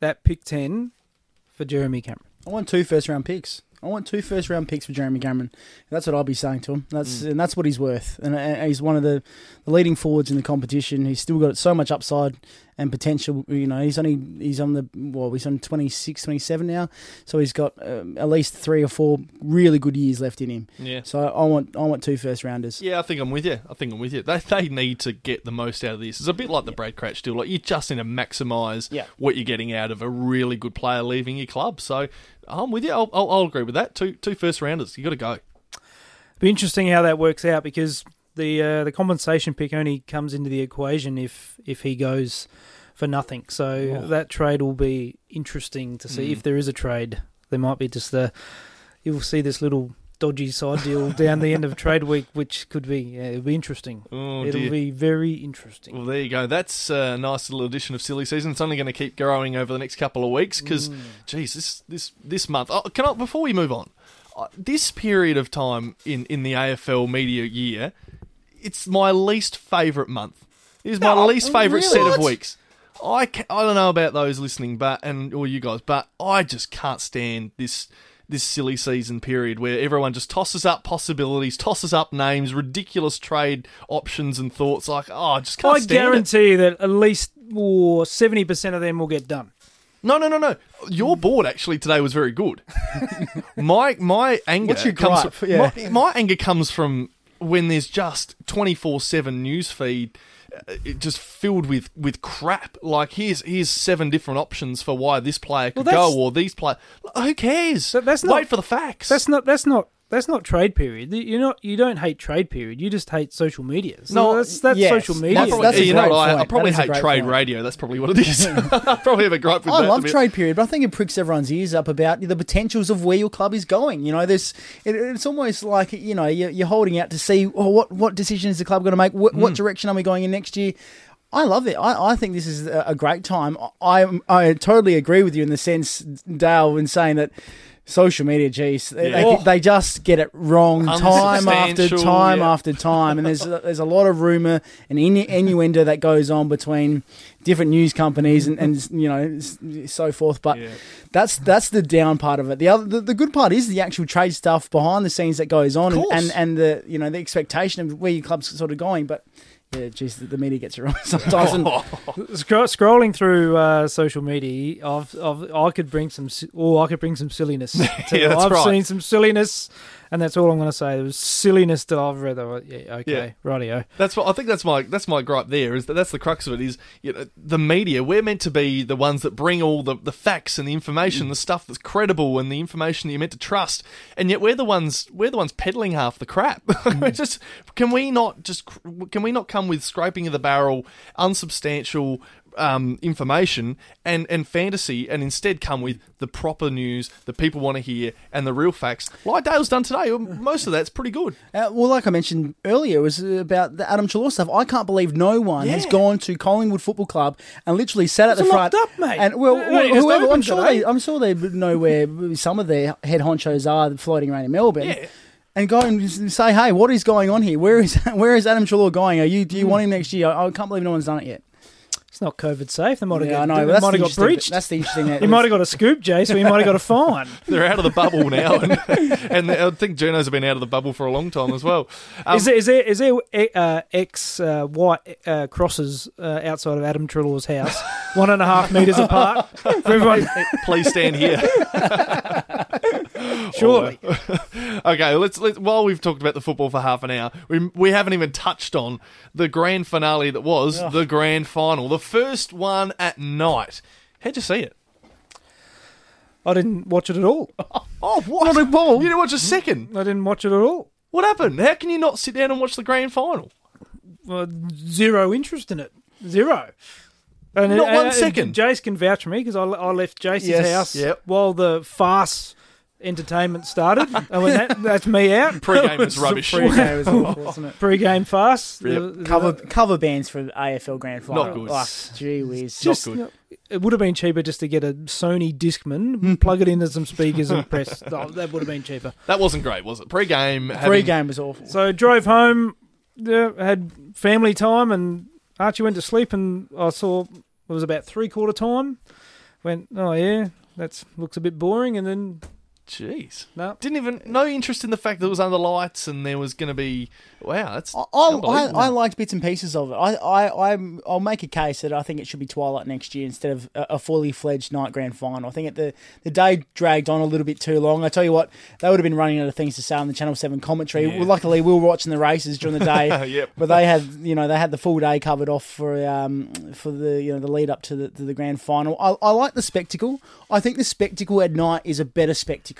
[SPEAKER 2] that pick ten for Jeremy Cameron?
[SPEAKER 3] I want two first round picks. I want two first round picks for Jeremy Cameron. That's what I'll be saying to him. That's mm. and that's what he's worth. And, and he's one of the, the leading forwards in the competition. He's still got so much upside and potential. You know, he's only he's on the well, he's on 26, 27 now. So he's got um, at least three or four really good years left in him.
[SPEAKER 1] yeah.
[SPEAKER 3] So I want I want two first rounders.
[SPEAKER 1] Yeah, I think I'm with you. I think I'm with you. They they need to get the most out of this. It's a bit like the Brad Crouch deal. Like you just need to maximise
[SPEAKER 3] Yeah.
[SPEAKER 1] what you're getting out of a really good player leaving your club. So I'm with you. I'll, I'll, I'll agree with that. Two two first rounders. You got to go.
[SPEAKER 2] Be interesting how that works out because the uh, the compensation pick only comes into the equation if if he goes for nothing. So
[SPEAKER 1] Oh.
[SPEAKER 2] that trade will be interesting to see
[SPEAKER 1] Mm.
[SPEAKER 2] if there is a trade. There might be just the you'll see this little dodgy side deal down the end of trade week, which could be yeah, it'll be interesting.
[SPEAKER 1] Oh
[SPEAKER 2] it'll
[SPEAKER 1] dear.
[SPEAKER 2] be very interesting.
[SPEAKER 1] Well, there you go. That's a nice little addition of silly season. It's only going to keep growing over the next couple of weeks because, geez, this this this month. Oh, can I before we move on? Uh, this period of time in in the AFL media year, it's my least favourite month. It is my
[SPEAKER 3] No,
[SPEAKER 1] least favourite
[SPEAKER 3] really?
[SPEAKER 1] set of weeks. I ca I don't know about those listening, but and or you guys, but I just can't stand this this silly season period where everyone just tosses up possibilities, tosses up names, ridiculous trade options and thoughts. Like, oh, I just can't
[SPEAKER 2] I
[SPEAKER 1] stand it.
[SPEAKER 2] guarantee you that at least seventy percent of them will get done.
[SPEAKER 1] No, no, no, no. Your board actually today was very good. my my anger
[SPEAKER 3] What's your
[SPEAKER 1] comes
[SPEAKER 3] gripe?
[SPEAKER 1] from,
[SPEAKER 3] Yeah.
[SPEAKER 1] my, my anger comes from when there's just twenty four seven news feed. Uh, It just filled with, with crap. Like here's here's seven different options for why this player could
[SPEAKER 2] Well,
[SPEAKER 1] go or these play. Who cares?
[SPEAKER 2] But that's
[SPEAKER 1] Wait for the facts.
[SPEAKER 2] That's not. That's not. That's not trade period. You're not. You don't hate trade period. You just hate social media. So
[SPEAKER 1] No,
[SPEAKER 2] that's that's
[SPEAKER 3] yes,
[SPEAKER 2] social media.
[SPEAKER 1] I
[SPEAKER 3] that's-
[SPEAKER 1] probably,
[SPEAKER 3] that's a
[SPEAKER 1] you know what, I, I probably
[SPEAKER 3] That is a
[SPEAKER 1] hate trade
[SPEAKER 3] point.
[SPEAKER 1] radio. That's probably what it is. I probably have a gripe with
[SPEAKER 3] I
[SPEAKER 1] that.
[SPEAKER 3] love trade period, but I think it pricks everyone's ears up about the potentials of where your club is going. You know, there's it, it's almost like you know you're, you're holding out to see oh, what what decision is the club going to make? What, what
[SPEAKER 1] Mm.
[SPEAKER 3] direction are we going in next year? I love it. I, I think this is a, a great time. I I totally agree with you in the sense, Dale, in saying that. Social media, geez, they,
[SPEAKER 1] Yeah.
[SPEAKER 3] they, they just get it wrong time after
[SPEAKER 1] Unsubstantial,
[SPEAKER 3] time
[SPEAKER 1] yeah.
[SPEAKER 3] after time, and there's there's a lot of rumor and innu- innuendo that goes on between different news companies and, and you know s- so forth. But
[SPEAKER 1] Yeah.
[SPEAKER 3] that's that's the down part of it. The other the, the good part is the actual trade stuff behind the scenes that goes on,
[SPEAKER 1] Of
[SPEAKER 3] and,
[SPEAKER 1] course.
[SPEAKER 3] and and the you know the expectation of where your club's sort of going. But yeah, geez, the, media gets it wrong sometimes. And
[SPEAKER 2] Scro- scrolling through uh, social media, I've, I've, I could bring some, or I could bring some silliness. to-
[SPEAKER 1] Yeah, that's
[SPEAKER 2] I've
[SPEAKER 1] right.
[SPEAKER 2] seen some silliness, and that's all I'm going to say. There was silliness that I've read. Yeah, okay,
[SPEAKER 1] Yeah.
[SPEAKER 2] rightio.
[SPEAKER 1] That's what I think. That's my that's my gripe. There is that that's the crux of it. Is you know, the media. We're meant to be the ones that bring all the, the facts and the information, mm. the stuff that's credible, and the information that you're meant to trust. And yet we're the ones we're the ones peddling half the crap. Mm. just can we not just can we not come with scraping of the barrel, unsubstantial um, information and and fantasy, and instead come with the proper news that people want to hear and the real facts, like Dale's done today. Most of that's pretty good.
[SPEAKER 3] Uh, well, like I mentioned earlier, it was about the Adam Treloar stuff. I can't believe no one has gone to Collingwood Football Club and literally sat at
[SPEAKER 2] It's
[SPEAKER 3] the front.
[SPEAKER 2] up, mate.
[SPEAKER 3] And well,
[SPEAKER 2] Yeah,
[SPEAKER 3] whoever, I'm sure
[SPEAKER 2] today.
[SPEAKER 3] they, I'm sure they know where some of their head honchos are floating around in Melbourne.
[SPEAKER 1] Yeah.
[SPEAKER 3] And go and say, hey, what is going on here? Where is where is Adam Treloar going? Are you do you
[SPEAKER 2] Hmm.
[SPEAKER 3] want him next year? I, I can't believe no one's done it yet.
[SPEAKER 2] It's not COVID safe. They might have
[SPEAKER 3] Yeah, I
[SPEAKER 2] got,
[SPEAKER 3] know.
[SPEAKER 2] they
[SPEAKER 3] but
[SPEAKER 2] might have got breached.
[SPEAKER 3] That's the interesting. That
[SPEAKER 2] He might have got a scoop, Jay, so he might have got a fine.
[SPEAKER 1] They're out of the bubble now, and, and I think Junos have been out of the bubble for a long time as well. Um,
[SPEAKER 2] is there is there is there uh, X uh, white uh, crosses uh, outside of Adam Treloar's house, one and a half meters apart everyone?
[SPEAKER 1] please stand here.
[SPEAKER 2] Surely,
[SPEAKER 1] Okay, let's let while we've talked about the football for half an hour, we we haven't even touched on the grand finale that was the grand final, the first one at night. How'd you see it?
[SPEAKER 2] I didn't watch it at all.
[SPEAKER 1] Oh, what? Not a ball. You didn't watch a second.
[SPEAKER 2] I didn't watch it at all.
[SPEAKER 1] What happened? How can you not sit down and watch the grand final?
[SPEAKER 2] Uh, zero interest in it. Zero. And,
[SPEAKER 1] Not one
[SPEAKER 2] and-
[SPEAKER 1] second.
[SPEAKER 2] Jace can vouch for me because I, I left Jace's
[SPEAKER 3] Yes.
[SPEAKER 2] house
[SPEAKER 1] Yep.
[SPEAKER 2] while the farce entertainment started. and when that, that's me out.
[SPEAKER 1] Pre-game was rubbish.
[SPEAKER 3] Pre-game was awful, wasn't it?
[SPEAKER 2] Pre-game farce.
[SPEAKER 1] Yep.
[SPEAKER 2] The- the-
[SPEAKER 3] Cover cover bands for AFL Grand Final.
[SPEAKER 1] Not good.
[SPEAKER 3] Oh, gee whiz.
[SPEAKER 2] just,
[SPEAKER 1] good.
[SPEAKER 2] It would have been cheaper just to get a Sony Discman, plug it into some speakers, and press. Oh, that would have been cheaper.
[SPEAKER 1] That wasn't great, was it? Pre-game. having-
[SPEAKER 3] Pre-game was awful.
[SPEAKER 2] So drove home, yeah, had family time, and Archie went to sleep, and I saw it was about three quarter time. Went, oh yeah, that looks a bit boring, and then
[SPEAKER 1] Jeez.
[SPEAKER 2] no,
[SPEAKER 1] Didn't even no interest in the fact that it was under lights and there was going to be. Wow, that's.
[SPEAKER 3] I, I. I liked bits and pieces of it. I, I, I'm, I'll make a case that I think it should be Twilight next year instead of a, a fully fledged night grand final. I think it, the the day dragged on a little bit too long. I tell you what, they would have been running out of things to say on the Channel Seven commentary.
[SPEAKER 1] Yeah.
[SPEAKER 3] Well, luckily, we were watching the races during the day,
[SPEAKER 1] Yep.
[SPEAKER 3] but they had you know they had the full day covered off for um for the you know the lead up to the to the grand final. I, I like the spectacle. I think the spectacle at night is a better spectacle.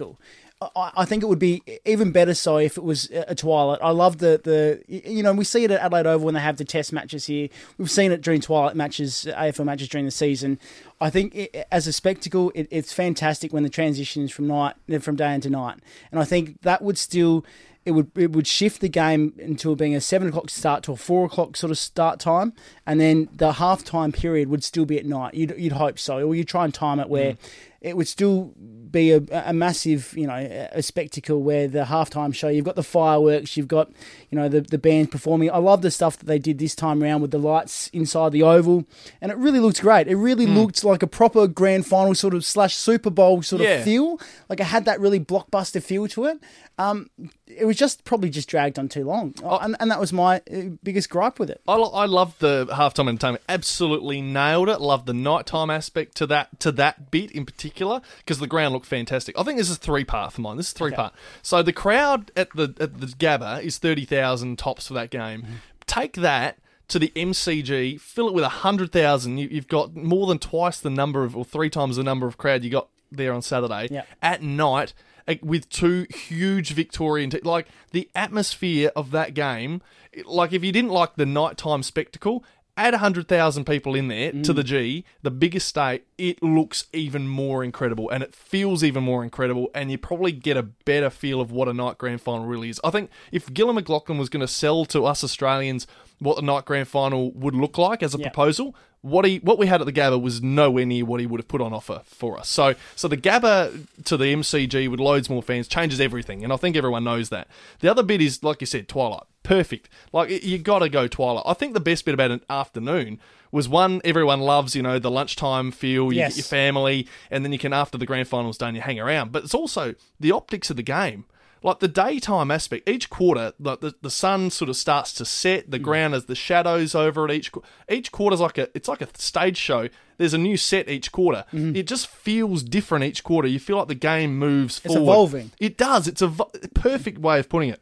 [SPEAKER 3] I, I think it would be even better so if it was a twilight. I love the the you know we see it at Adelaide Oval when they have the test matches here. We've seen it during twilight matches, uh, AFL matches during the season. I think it, as a spectacle, it, it's fantastic when the transition is from night uh, from day into night, and I think that would still it would it would shift the game into being a seven o'clock start to a four o'clock sort of start time, and then the half time period would still be at night. You'd you'd hope so, or you try and time it where hmm. It would still be a, a massive you know a spectacle where the halftime show you've got the fireworks, you've got you know the the band performing. I love the stuff that they did this time around with the lights inside the oval, and it really looked great. It really looked like a proper grand final sort of slash Super Bowl sort
[SPEAKER 1] Yeah.
[SPEAKER 3] of feel. Like it had that really blockbuster feel to it. Um, it was just probably just dragged on too long, and, and that was my uh, biggest gripe with it.
[SPEAKER 1] I, lo- I loved the halftime entertainment. Absolutely nailed it. Loved the nighttime aspect to that to that bit in particular because the ground looked fantastic. I think this is three part for mine. This is three part. So the crowd at the at the Gabba is thirty thousand tops for that game. Take that to the MCG, fill it with hundred thousand. You, you've got more than twice the number of, or three times the number of crowd you got there on Saturday.
[SPEAKER 3] Yeah.
[SPEAKER 1] At night, eh, with two huge Victorian, te- like the atmosphere of that game. Like if you didn't like the nighttime spectacle, add 100,000 people in there to the mm. G, the biggest state, it looks even more incredible and it feels even more incredible and you probably get a better feel of what a night grand final really is. I think if Gillon McLachlan was going to sell to us Australians what a night grand final would look like as a proposal, what he what we had at the Gabba was nowhere near what he would have put on offer for us. So so the Gabba to the MCG with loads more fans changes everything, and I think everyone knows that. The other bit is like you said, Twilight, perfect. Like you got to go Twilight. I think the best bit about an afternoon was one everyone loves, you know, the lunchtime feel. You
[SPEAKER 3] Yes.
[SPEAKER 1] get your family, and then you can after the grand finals done, you hang around. But it's also the optics of the game. Like the daytime aspect, each quarter, like the, the sun sort of starts to set. The ground has the shadows over it. Each each quarter's like a it's like a stage show. There's a new set each quarter. It just feels different each quarter. You feel like the game moves
[SPEAKER 3] Mm-hmm. It's
[SPEAKER 1] forward.
[SPEAKER 3] evolving.
[SPEAKER 1] It does. It's a perfect way of putting it.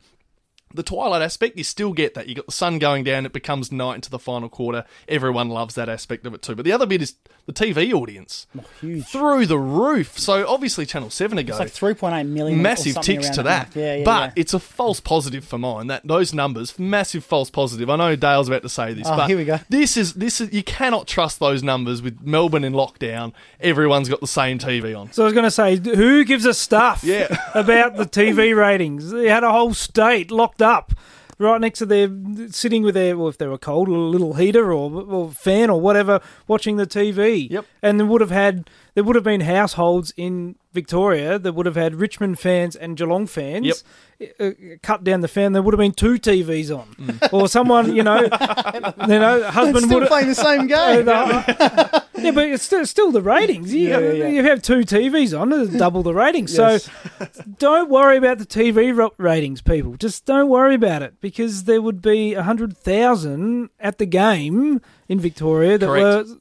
[SPEAKER 1] The twilight aspect, you still get that. You got the sun going down, it becomes night into the final quarter. Everyone loves that aspect of it too. But the other bit is the TV audience oh,
[SPEAKER 3] huge.
[SPEAKER 1] through the roof. So obviously, Channel Seven to go
[SPEAKER 3] It's like three point eight million.
[SPEAKER 1] massive
[SPEAKER 3] something
[SPEAKER 1] ticks to that.
[SPEAKER 3] mark. Yeah, yeah,
[SPEAKER 1] but
[SPEAKER 3] yeah.
[SPEAKER 1] it's a false positive for mine. That those numbers, massive false positive. I know Dale's about to say this,
[SPEAKER 3] Oh,
[SPEAKER 1] but
[SPEAKER 3] here we go.
[SPEAKER 1] This is this is you cannot trust those numbers with Melbourne in lockdown. Everyone's got the same TV on.
[SPEAKER 2] So I was going to say, who gives a stuff
[SPEAKER 1] Yeah.
[SPEAKER 2] about the TV ratings? They had a whole state locked up right next to their sitting with their, well, if they were cold, a little heater or, or fan or whatever, watching the TV.
[SPEAKER 1] Yep.
[SPEAKER 2] And they would have had there would have been households in Victoria that would have had Richmond fans and Geelong fans.
[SPEAKER 1] Yep.
[SPEAKER 2] Uh, cut down the fan, there would have been two TVs on, or someone, you know, you know, husband
[SPEAKER 3] Still
[SPEAKER 2] would have.
[SPEAKER 3] playing the same
[SPEAKER 2] Uh,
[SPEAKER 3] game.
[SPEAKER 2] the- yeah, but it's still, still the ratings. You,
[SPEAKER 3] Yeah, yeah, yeah.
[SPEAKER 2] you have two TVs on, it's double the ratings.
[SPEAKER 3] Yes.
[SPEAKER 2] So don't worry about the TV ratings, people. Just don't worry about it because there would be 100,000 at the game in Victoria that
[SPEAKER 1] Correct.
[SPEAKER 2] were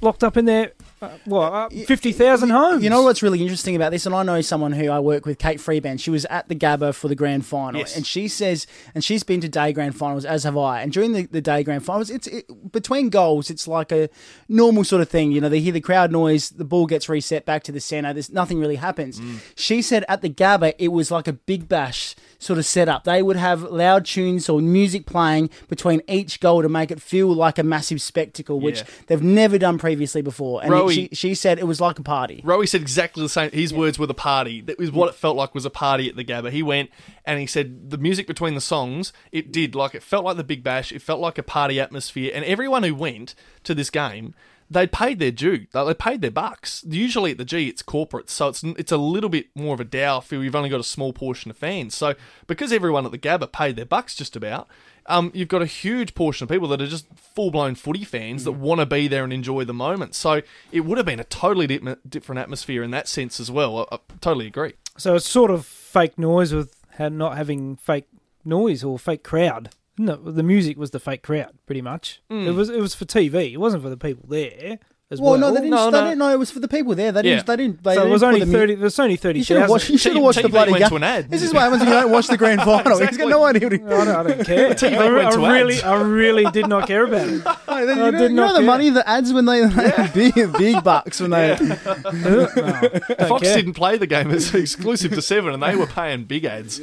[SPEAKER 2] locked up in their, uh, what, uh, 50,000 homes.
[SPEAKER 3] You know what's really interesting about this, and I know someone who I work with, Kate Freeband. She was at the Gabba for the grand final,
[SPEAKER 1] Yes.
[SPEAKER 3] and she says, and she's been to day grand finals, as have I. And during the, the day grand finals, it's it, between goals, it's like a normal sort of thing. You know, they hear the crowd noise, the ball gets reset back to the center. There's nothing really happens. She said at the Gabba, it was like a big bash sort of setup. They would have loud tunes or music playing between each goal to make it feel like a massive spectacle, which
[SPEAKER 1] Yeah.
[SPEAKER 3] they've never done previously before. And
[SPEAKER 1] Rowie-
[SPEAKER 3] she, she said it was like a party.
[SPEAKER 1] Rowie said exactly the same. His words were the party. That was what it felt like was a party at the Gabba. He went and he said the music between the songs, it did like it felt like the Big Bash. It felt like a party atmosphere, and everyone who went to this game. They paid their due. They paid their bucks. Usually at the G, it's corporate, so it's it's a little bit more of a dour feel. You've only got a small portion of fans, so because everyone at the Gabba paid their bucks just about, um, you've got a huge portion of people that are just full blown footy fans that want to be there and enjoy the moment. So it would have been a totally di- different atmosphere in that sense as well. I, I totally agree.
[SPEAKER 2] So it's sort of fake noise with not having fake noise or fake crowd. No, the music was the fake crowd, pretty much. It mm. was it was for TV. It wasn't for the people there as well.
[SPEAKER 3] Well, no, they didn't.
[SPEAKER 1] No,
[SPEAKER 3] they
[SPEAKER 1] no.
[SPEAKER 3] didn't know it was for the people there. They didn't.
[SPEAKER 1] Yeah.
[SPEAKER 3] They didn't. They
[SPEAKER 2] so it
[SPEAKER 3] didn't
[SPEAKER 2] was only
[SPEAKER 3] the mu-
[SPEAKER 2] thirty. There's only thirty
[SPEAKER 3] You should have watched. You should have watched the bloody
[SPEAKER 1] went
[SPEAKER 3] game.
[SPEAKER 1] ad.
[SPEAKER 3] This is what happens when you don't watch the grand final. He's got no idea. What he,
[SPEAKER 2] I don't, I don't care.
[SPEAKER 1] TV
[SPEAKER 2] I,
[SPEAKER 1] went to
[SPEAKER 2] I really,
[SPEAKER 1] ads.
[SPEAKER 2] I really did not care about it.
[SPEAKER 3] Hey, then
[SPEAKER 2] I
[SPEAKER 3] you know,
[SPEAKER 2] did
[SPEAKER 3] you know the
[SPEAKER 2] care.
[SPEAKER 3] money, the ads when they, they big big bucks when they.
[SPEAKER 1] Fox
[SPEAKER 2] care.
[SPEAKER 1] didn't play the game; it's exclusive to Seven, and they were paying big ads.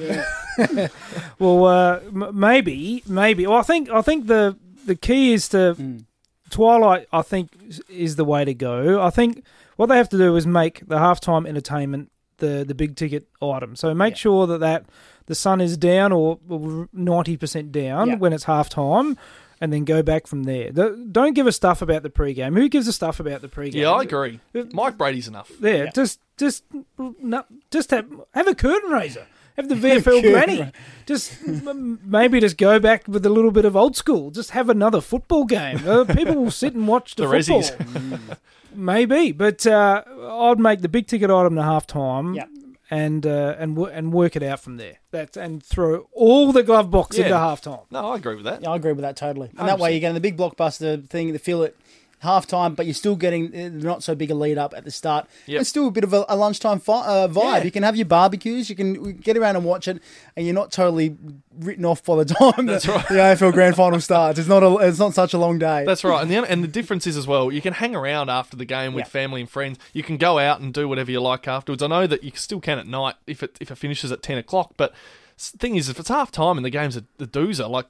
[SPEAKER 2] Well, uh, maybe, maybe. Well, I think, I think the the key is to Twilight. I think is- is the way to go. I think what they have to do is make the halftime entertainment the the big ticket item. So make sure that that the sun is down or ninety percent down
[SPEAKER 3] Yeah.
[SPEAKER 2] when it's halftime. And then go back from there. The- Don't give us stuff about the pregame. Who gives a stuff about the pregame?
[SPEAKER 1] Yeah, I agree. Uh, Mike Brady's enough.
[SPEAKER 2] There, just just no, just have have a curtain raiser. Have the VFL granny. Just m- maybe just go back with a little bit of old school. Just have another football game. Uh, people will sit and watch the,
[SPEAKER 1] The
[SPEAKER 2] football.
[SPEAKER 1] Rezzies.
[SPEAKER 2] maybe, but uh, I'd make the big ticket item the half time.
[SPEAKER 3] Yeah.
[SPEAKER 2] And uh, and wo- and work it out from there. That's and throw all the glove box into
[SPEAKER 1] Yeah.
[SPEAKER 2] half time.
[SPEAKER 1] No, I agree with that.
[SPEAKER 3] Yeah, I agree with that totally. And that way you're getting the big blockbuster thing, the feel it half time, but you're still getting not so big a lead up at the start.
[SPEAKER 1] Yep.
[SPEAKER 3] It's still a bit of a, a lunchtime fi- uh, vibe.
[SPEAKER 1] Yeah.
[SPEAKER 3] You can have your barbecues, you can get around and watch it, and you're not totally written off by the time
[SPEAKER 1] That's
[SPEAKER 3] the,
[SPEAKER 1] right.
[SPEAKER 3] the AFL Grand Final starts. It's not a, it's not such a long day.
[SPEAKER 1] That's right, and the and the difference is as well. You can hang around after the game with
[SPEAKER 3] Yeah.
[SPEAKER 1] family and friends. You can go out and do whatever you like afterwards. I know that you still can at night if it if it finishes at ten o'clock. But thing is, if it's half time and the game's a, the doozer, like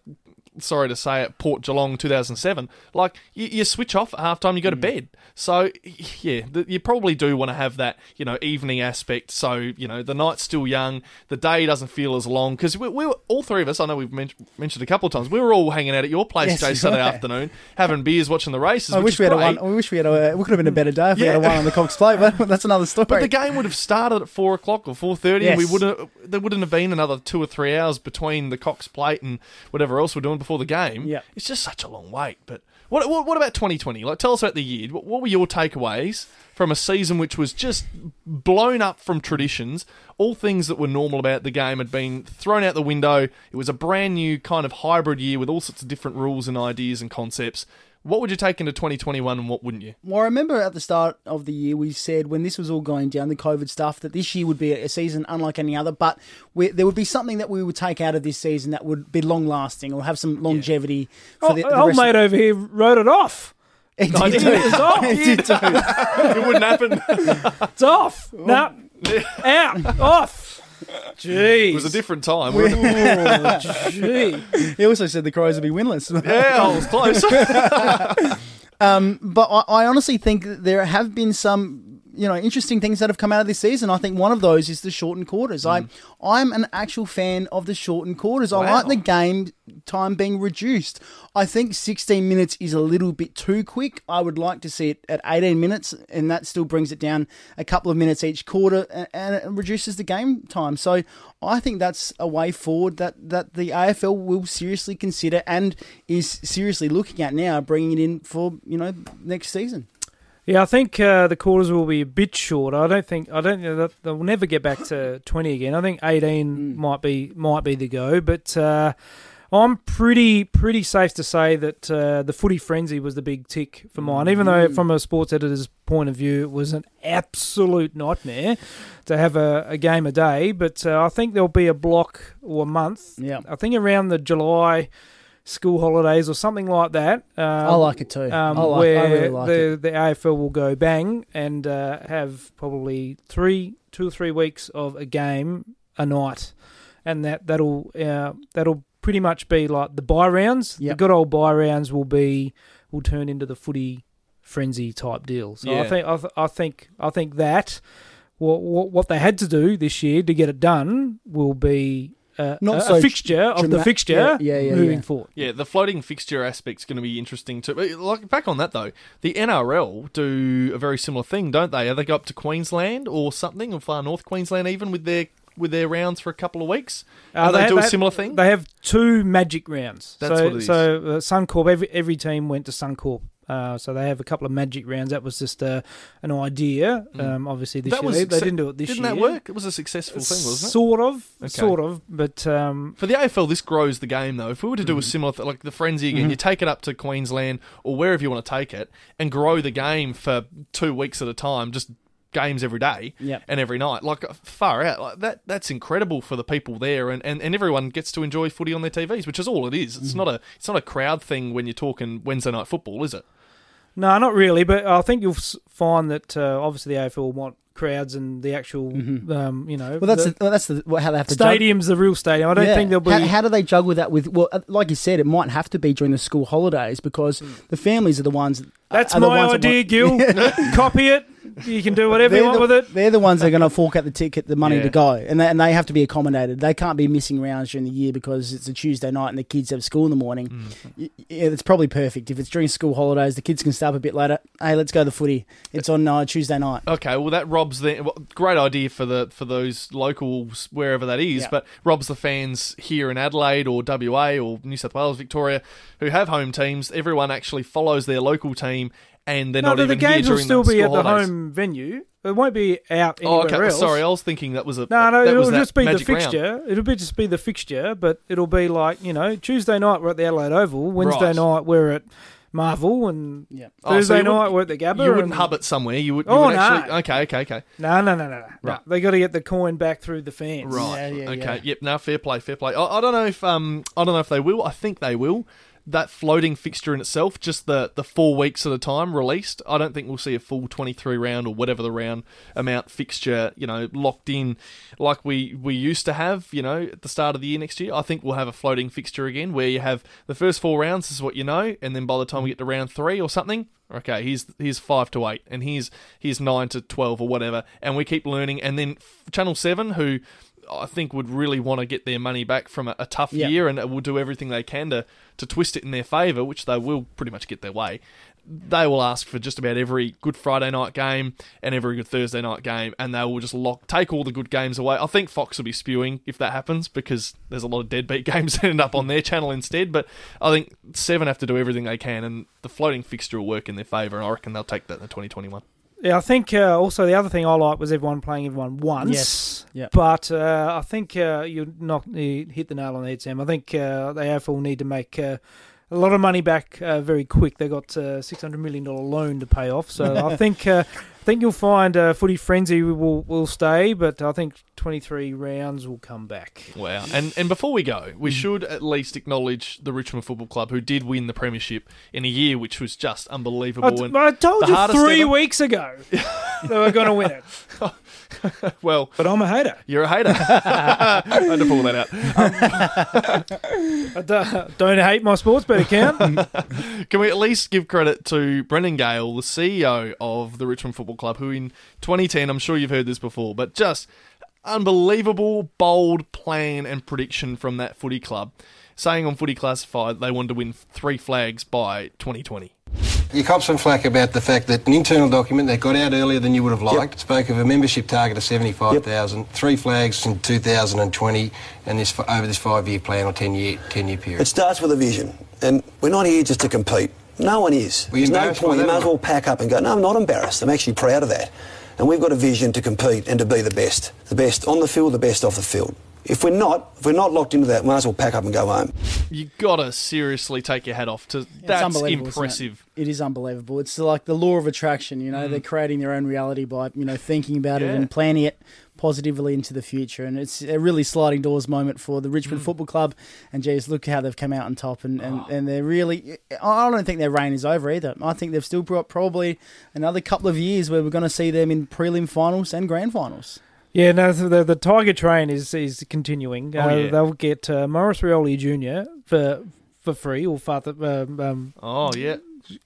[SPEAKER 1] sorry to say it, Port Geelong two thousand seven, like you, you switch off at half time, you go to mm. bed. So yeah, the, you probably do want to have that you know evening aspect. So you know the night's still young, the day doesn't feel as long because we, we were all three of us. I know we've men- mentioned a couple of times. We were all hanging out at your place,
[SPEAKER 3] Yes,
[SPEAKER 1] Jay, Saturday
[SPEAKER 3] right.
[SPEAKER 1] afternoon, having beers, watching the races.
[SPEAKER 3] I wish
[SPEAKER 1] is
[SPEAKER 3] we had a
[SPEAKER 1] great.
[SPEAKER 3] one. I wish we had a. We could have been a better day if we had a one on the Cox Plate, but that's another story.
[SPEAKER 1] But the game would have started at four o'clock or four thirty, and we would have there wouldn't have been another two or three hours between the Cox Plate and whatever else we're doing before the game.
[SPEAKER 3] Yeah.
[SPEAKER 1] it's just such a long wait. But what what, what about twenty twenty? Like, tell us about the year. What, what were your takeaways from a season which was just blown up from traditions? All things that were normal about the game had been thrown out the window. It was a brand new kind of hybrid year with all sorts of different rules and ideas and concepts. What would you take into 2021 and what wouldn't you?
[SPEAKER 3] Well, I remember at the start of the year we said when this was all going down, the COVID stuff, that this year would be a season unlike any other. But we, there would be something that we would take out of this season that would be long lasting or have some longevity for
[SPEAKER 2] Oh,
[SPEAKER 3] the, the
[SPEAKER 2] old
[SPEAKER 3] rest of-
[SPEAKER 2] mate over here wrote it off.
[SPEAKER 3] It
[SPEAKER 1] I
[SPEAKER 3] did
[SPEAKER 1] did.
[SPEAKER 3] too.
[SPEAKER 2] It's off.
[SPEAKER 3] It did too.
[SPEAKER 1] it wouldn't happen.
[SPEAKER 2] It's off. No, out. Off. Jeez.
[SPEAKER 1] It was a different time.
[SPEAKER 2] Oh, gee.
[SPEAKER 3] He also said the Crows would be winless.
[SPEAKER 1] yeah, I was close.
[SPEAKER 3] Um, but I, I honestly think that there have been some you know interesting things that have come out of this season. I think one of those is the shortened quarters. Mm. I I'm an actual fan of the shortened quarters. I like the game time being reduced. I think 16 minutes is a little bit too quick. I would like to see it at 18 minutes, and that still brings it down a couple of minutes each quarter, and it reduces the game time. So I think that's a way forward that that the AFL will seriously consider and is seriously looking at now, bringing it in for you know next season.
[SPEAKER 2] Yeah, I think uh, the quarters will be a bit shorter. I don't think I don't know they'll never get back to twenty again. I think eighteen might be might be the go, but uh, I'm pretty pretty safe to say that uh, the footy frenzy was the big tick for mine. Even though from a sports editor's point of view, it was an absolute nightmare to have a, a game a day. But uh, I think there'll be a block or a month.
[SPEAKER 3] Yeah.
[SPEAKER 2] I think around the July school holidays or something like that. Um,
[SPEAKER 3] I like it too.
[SPEAKER 2] um,
[SPEAKER 3] I like,
[SPEAKER 2] where
[SPEAKER 3] I really like
[SPEAKER 2] the
[SPEAKER 3] it.
[SPEAKER 2] the AFL will go bang and uh, have probably three, two or three weeks of a game a night, and that that'll uh, that'll pretty much be like the bye rounds. The good old bye rounds will be will turn into the footy frenzy type deal. So I think I, th- I think I think that what, what what they had to do this year to get it done will be. Uh,
[SPEAKER 3] Not
[SPEAKER 2] a,
[SPEAKER 3] so
[SPEAKER 2] a fixture of the fixture
[SPEAKER 3] yeah, yeah, yeah,
[SPEAKER 2] moving
[SPEAKER 3] yeah.
[SPEAKER 2] forward.
[SPEAKER 1] Yeah, the floating fixture aspect's going to be interesting too. But, Like back on that though, the NRL do a very similar thing, don't they? Are They go up to Queensland or something, or far north Queensland even with their with their rounds for a couple of weeks.
[SPEAKER 2] Uh,
[SPEAKER 1] and they,
[SPEAKER 2] ha-
[SPEAKER 1] do a similar thing.
[SPEAKER 2] They have two magic rounds.
[SPEAKER 1] That's
[SPEAKER 2] so,
[SPEAKER 1] what it is.
[SPEAKER 2] So uh, Suncorp, every every team went to Suncorp. Uh, so they have a couple of magic rounds. That was just uh, an idea. Um, obviously, this
[SPEAKER 1] Mm. That
[SPEAKER 2] year
[SPEAKER 1] was
[SPEAKER 2] they, didn't do it this
[SPEAKER 1] Didn't
[SPEAKER 2] year.
[SPEAKER 1] that work? It was a successful thing, wasn't it?
[SPEAKER 2] Sort of,
[SPEAKER 1] Okay.
[SPEAKER 2] sort of. But um,
[SPEAKER 1] For the AFL, this grows the game, though. If we were to do a similar, th- like the frenzy again, you take it up to Queensland or wherever you want to take it, and grow the game for two weeks at a time, just games every day
[SPEAKER 3] Yep.
[SPEAKER 1] and every night, like far out. Like that, that's incredible for the people there, and, and, and everyone gets to enjoy footy on their TVs, which is all it is. It's not a it's not a crowd thing when you're talking Wednesday night football, is it?
[SPEAKER 2] no, not really. But I think you'll find that uh, obviously the AFL want crowds and the actual, um, you know,
[SPEAKER 3] Well, that's
[SPEAKER 2] the
[SPEAKER 3] the, well, that's the, well, how they have to jug-
[SPEAKER 2] stadium's the real stadium. I don't
[SPEAKER 3] Yeah.
[SPEAKER 2] think there'll be.
[SPEAKER 3] How, how do they juggle that with? Well, uh, like you said, it might have to be during the school holidays because the families are the ones.
[SPEAKER 2] that's
[SPEAKER 3] are the
[SPEAKER 2] my
[SPEAKER 3] ones that
[SPEAKER 2] idea,
[SPEAKER 3] want-
[SPEAKER 2] Gil. Copy it. You can do whatever
[SPEAKER 3] They're
[SPEAKER 2] you want
[SPEAKER 3] the,
[SPEAKER 2] with it.
[SPEAKER 3] they're the ones that are going to fork out the ticket, the money
[SPEAKER 1] Yeah.
[SPEAKER 3] to go, and they, and they have to be accommodated. They can't be missing rounds during the year because it's a Tuesday night and the kids have school in the morning.
[SPEAKER 1] Mm.
[SPEAKER 3] Yeah, it's probably perfect if it's during school holidays. The kids can stay up a bit later. Hey, let's go to the footy. It's on uh, Tuesday night.
[SPEAKER 1] Okay, well that robs the well, great idea for the for those locals wherever that is,
[SPEAKER 3] Yeah.
[SPEAKER 1] but robs the fans here in Adelaide or WA or New South Wales, Victoria, who have home teams. Everyone actually follows their local team, and they're
[SPEAKER 2] No,
[SPEAKER 1] not
[SPEAKER 2] the,
[SPEAKER 1] even
[SPEAKER 2] the
[SPEAKER 1] here
[SPEAKER 2] games will still
[SPEAKER 1] the
[SPEAKER 2] be at the
[SPEAKER 1] holidays.
[SPEAKER 2] home venue. It won't be out
[SPEAKER 1] Oh,
[SPEAKER 2] anywhere
[SPEAKER 1] okay.
[SPEAKER 2] else.
[SPEAKER 1] Sorry, I was thinking that was a
[SPEAKER 2] No, no, it'll just be the
[SPEAKER 1] magic round.
[SPEAKER 2] fixture. It'll be just be the fixture, but it'll be like you know Tuesday night we're at the Adelaide Oval, Wednesday
[SPEAKER 1] Right.
[SPEAKER 2] night we're at Marvel, and
[SPEAKER 3] Yeah.
[SPEAKER 1] Oh, so
[SPEAKER 2] Thursday night we're at the Gabba.
[SPEAKER 1] You wouldn't
[SPEAKER 2] and,
[SPEAKER 1] hub it somewhere. You would. You
[SPEAKER 2] Oh,
[SPEAKER 1] would
[SPEAKER 2] no.
[SPEAKER 1] actually. Okay, okay, okay.
[SPEAKER 2] No, no, no, no, no.
[SPEAKER 1] Right.
[SPEAKER 2] They got to get the coin back through the fans.
[SPEAKER 1] Right.
[SPEAKER 3] Yeah, yeah,
[SPEAKER 1] okay.
[SPEAKER 3] yeah.
[SPEAKER 1] Yep. Now, fair play. Fair play. I, I don't know if um I don't know if they will. I think they will. That floating fixture in itself, just the the four weeks at a time released. I don't think we'll see a full twenty three round or whatever the round amount fixture. You know, locked in like we we used to have. You know, at the start of the year next year. I think we'll have a floating fixture again where you have the first four rounds is what you know, and then by the time we get to round three or something. Okay, here's here's five to eight, and here's here's nine to twelve or whatever, and we keep learning. And then Channel Seven, who I think would really want to get their money back from a, a tough
[SPEAKER 3] Yeah.
[SPEAKER 1] year and will do everything they can to, to twist it in their favour, which they will pretty much get their way. They will ask for just about every good Friday night game and every good Thursday night game, and they will just lock take all the good games away. I think Fox will be spewing if that happens because there's a lot of deadbeat games that end up on their channel instead. But I think Seven have to do everything they can, and the floating fixture will work in their favour, and I reckon they'll take that in the 2021.
[SPEAKER 2] Yeah, I think uh, also the other thing I like was everyone playing everyone once.
[SPEAKER 3] Yes. Yeah.
[SPEAKER 2] But uh, I think uh, you knock you hit the nail on the head, Sam. I think uh, the AFL need to make uh, a lot of money back uh, very quick. They got uh, six hundred million dollar loan to pay off, so I think uh, think you'll find uh, footy frenzy will will stay, but I think twenty three rounds will come back.
[SPEAKER 1] Wow. And and before we go, we should at least acknowledge the Richmond Football Club who did win the premiership in a year which was just unbelievable.
[SPEAKER 2] t-
[SPEAKER 1] and
[SPEAKER 2] I told you three
[SPEAKER 1] ever-
[SPEAKER 2] weeks ago they were going to win it,
[SPEAKER 1] well,
[SPEAKER 2] but I'm a hater.
[SPEAKER 1] you're a hater. I had to pull that out. Um,
[SPEAKER 2] I don't, don't hate my sports bet account.
[SPEAKER 1] Can we at least give credit to Brendan Gale, the CEO of the Richmond Football Club, who in 2010, I'm sure you've heard this before, but just unbelievable, bold plan and prediction from that footy club, saying on Footy Classified they wanted to win three flags by 2020.
[SPEAKER 7] You cop some flack about the fact that an internal document that got out earlier than you would have liked spoke of a membership target of 75,000, three flags in 2020, and this over this five-year plan or 10-year 10-year period.
[SPEAKER 8] It starts with a vision, and we're not here just to compete. No one is. There's no point. You might as well pack up and go. No, I'm not embarrassed. I'm actually proud of that. And we've got a vision to compete and to be the best, the best on the field, the best off the field. If we're not, if we're not locked into that, we might as well pack up and go home.
[SPEAKER 1] You gotta seriously take your hat off to
[SPEAKER 3] It's
[SPEAKER 1] that's
[SPEAKER 3] unbelievable, isn't it?
[SPEAKER 1] impressive.
[SPEAKER 3] It is unbelievable. It's like the law of attraction. You know, they're mm. creating their own reality by you know thinking about
[SPEAKER 1] Yeah.
[SPEAKER 3] it and planning it positively into the future. And it's a really sliding doors moment for the Richmond Football Club. And geez, look how they've come out on top. And, and, and they're really. I don't think their reign is over either. I think they've still got probably another couple of years where we're going to see them in prelim finals and grand finals.
[SPEAKER 2] Yeah, no, the the Tiger train is is continuing.
[SPEAKER 1] Oh,
[SPEAKER 2] uh,
[SPEAKER 1] yeah.
[SPEAKER 2] They'll get uh, Maurice Rioli Jr. for for free or father um, um,
[SPEAKER 1] Oh yeah,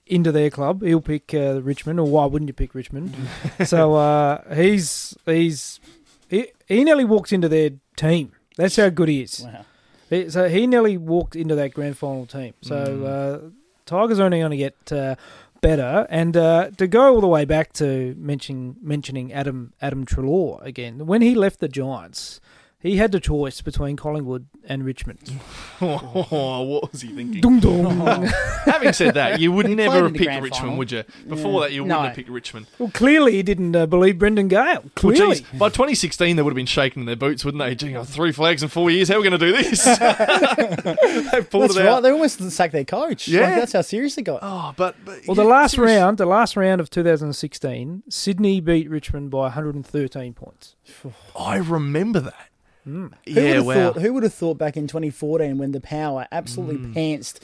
[SPEAKER 2] into their club. He'll pick uh, Richmond, or why wouldn't you pick Richmond? so uh, he's he's he, he nearly walked into their team. That's how good he is.
[SPEAKER 3] Wow.
[SPEAKER 2] He- So he nearly walked into that grand final team. So uh, Tigers are only going to get uh, better. And uh, to go all the way back to mentioning mentioning Adam Adam Treloar again, when he left the Giants, he had the choice between Collingwood and Richmond.
[SPEAKER 1] what was he thinking?
[SPEAKER 2] Dum dum.
[SPEAKER 1] Having said that, you would
[SPEAKER 3] He
[SPEAKER 1] never
[SPEAKER 3] played
[SPEAKER 1] have
[SPEAKER 3] the
[SPEAKER 1] picked
[SPEAKER 3] grand
[SPEAKER 1] Richmond,
[SPEAKER 3] final.
[SPEAKER 1] would you? Before
[SPEAKER 3] Yeah.
[SPEAKER 1] that, you wouldn't have picked Richmond.
[SPEAKER 2] well, clearly he didn't uh, believe Brendan Gale.
[SPEAKER 1] Well,
[SPEAKER 2] Clearly.
[SPEAKER 1] geez, by 2016, they would have been shaking in their boots, wouldn't they? Gee, oh, three flags in four years. How are we going to do this? They've pulled
[SPEAKER 3] That's
[SPEAKER 1] it
[SPEAKER 3] right.
[SPEAKER 1] out.
[SPEAKER 3] They almost sacked their coach.
[SPEAKER 1] Yeah.
[SPEAKER 3] Like, that's how serious it got.
[SPEAKER 1] Oh, but, but
[SPEAKER 2] Well, the
[SPEAKER 1] yeah,
[SPEAKER 2] last
[SPEAKER 1] serious-
[SPEAKER 2] round, the last round of 2016, Sydney beat Richmond by 113 points.
[SPEAKER 1] I remember that.
[SPEAKER 3] Who would
[SPEAKER 1] Yeah,
[SPEAKER 3] have
[SPEAKER 1] wow.
[SPEAKER 3] thought? Who would have thought back in 2014 when the Power absolutely
[SPEAKER 1] Mm.
[SPEAKER 3] pantsed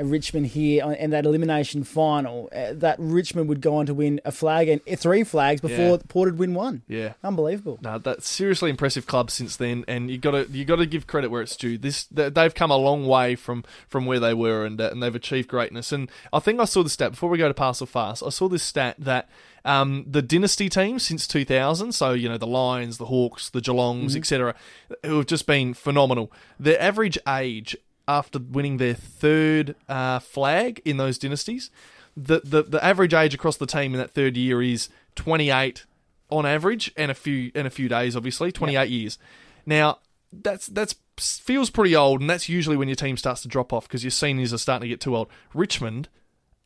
[SPEAKER 3] Richmond here in that elimination final uh, that Richmond would go on to win a flag and uh, three flags before
[SPEAKER 1] Yeah.
[SPEAKER 3] Port would win one?
[SPEAKER 1] Yeah.
[SPEAKER 3] Unbelievable.
[SPEAKER 1] No, that's seriously impressive club since then, and you got to you got to give credit where it's due. This they've come a long way from from where they were, and uh, and they've achieved greatness. And I think I saw the stat before we go to Pass or Farce. I saw this stat that um, the dynasty teams since 2000, so you know the Lions, the Hawks, the Geelongs, etc., who have just been phenomenal. Their average age after winning their third uh, flag in those dynasties, the, the the average age across the team in that third year is 28 on average, and a few and a few days, obviously, 28 years. Now that's that's feels pretty old, and that's usually when your team starts to drop off because your seniors are starting to get too old. Richmond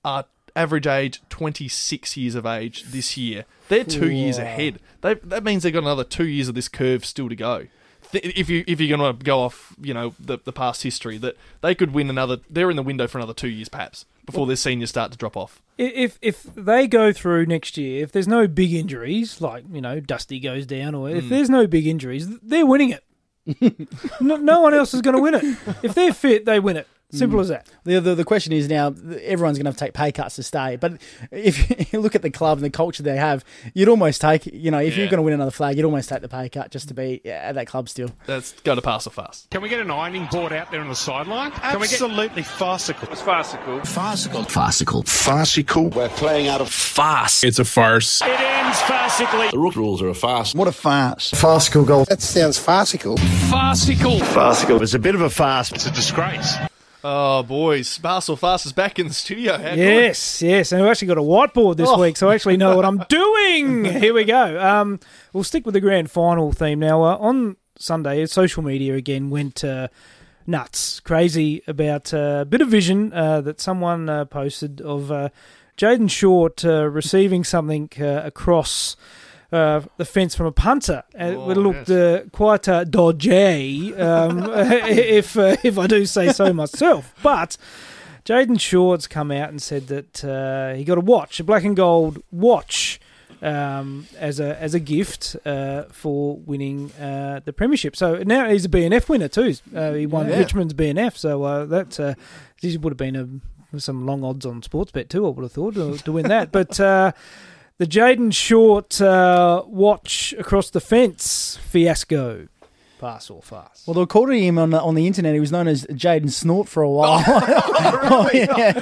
[SPEAKER 1] are average age 26 years of age this year. They're two years ahead. They, that means they've got another two years of this curve still to go. If you if you're going to go off, you know the the past history, that they could win another. They're in the window for another two years, perhaps, before their seniors start to drop off.
[SPEAKER 2] If if they go through next year, if there's no big injuries, like you know Dusty goes down, or if hmm. there's no big injuries, they're winning it. no, no one else is going to win it. If they're fit, they win it. Simple mm. as that.
[SPEAKER 3] The, the the question is now everyone's going to have to take pay cuts to stay. But if you look at the club and the culture they have, you'd almost take you know if
[SPEAKER 1] Yeah.
[SPEAKER 3] you're going to win another flag, you'd almost take the pay cut just to be at that club still.
[SPEAKER 1] Let's go to pass or fast.
[SPEAKER 9] Can we get an ironing board out there on the sideline? Can we get
[SPEAKER 4] Absolutely farcical.
[SPEAKER 9] It's farcical.
[SPEAKER 4] Farcical.
[SPEAKER 10] Farcical.
[SPEAKER 4] Farcical.
[SPEAKER 10] We're playing out of farce.
[SPEAKER 9] It's a farce. It ends farcically.
[SPEAKER 10] The rules- rules are a farce.
[SPEAKER 4] What a farce.
[SPEAKER 7] Farcical goal. That sounds farcical.
[SPEAKER 9] Farcical.
[SPEAKER 4] Farcical. It's a bit of a farce.
[SPEAKER 9] It's a disgrace.
[SPEAKER 1] Oh boys, or fast is back in the studio. How good.
[SPEAKER 2] Yes, yes, and I've actually got a whiteboard this
[SPEAKER 3] Oh.
[SPEAKER 2] week, so I actually know what I'm doing. Here we go. Um, we'll stick with the grand final theme now. Uh, on Sunday, social media again went uh, nuts, crazy about uh, a bit of vision uh, that someone uh, posted of uh, Jayden Short uh, receiving something uh, across. Uh, the fence from a punter. Uh,
[SPEAKER 1] Oh,
[SPEAKER 2] it looked
[SPEAKER 1] yes.
[SPEAKER 2] uh, quite uh, dodgy, um, if uh, if I do say so myself. But Jayden Short's come out and said that uh, he got a watch, a black and gold watch, um, as a as a gift uh, for winning uh, the premiership. So now he's a BNF winner too. Uh, he won
[SPEAKER 1] Yeah.
[SPEAKER 2] Richmond's BNF. So uh, that uh, this would have been a, some long odds on sports bet too. I would have thought to, to win that, but. The Jayden Short uh, watch across the fence fiasco. Pass or fast?
[SPEAKER 3] Well, they called him on the, on the internet. He was known as Jaden Snort for a while. Oh, yeah.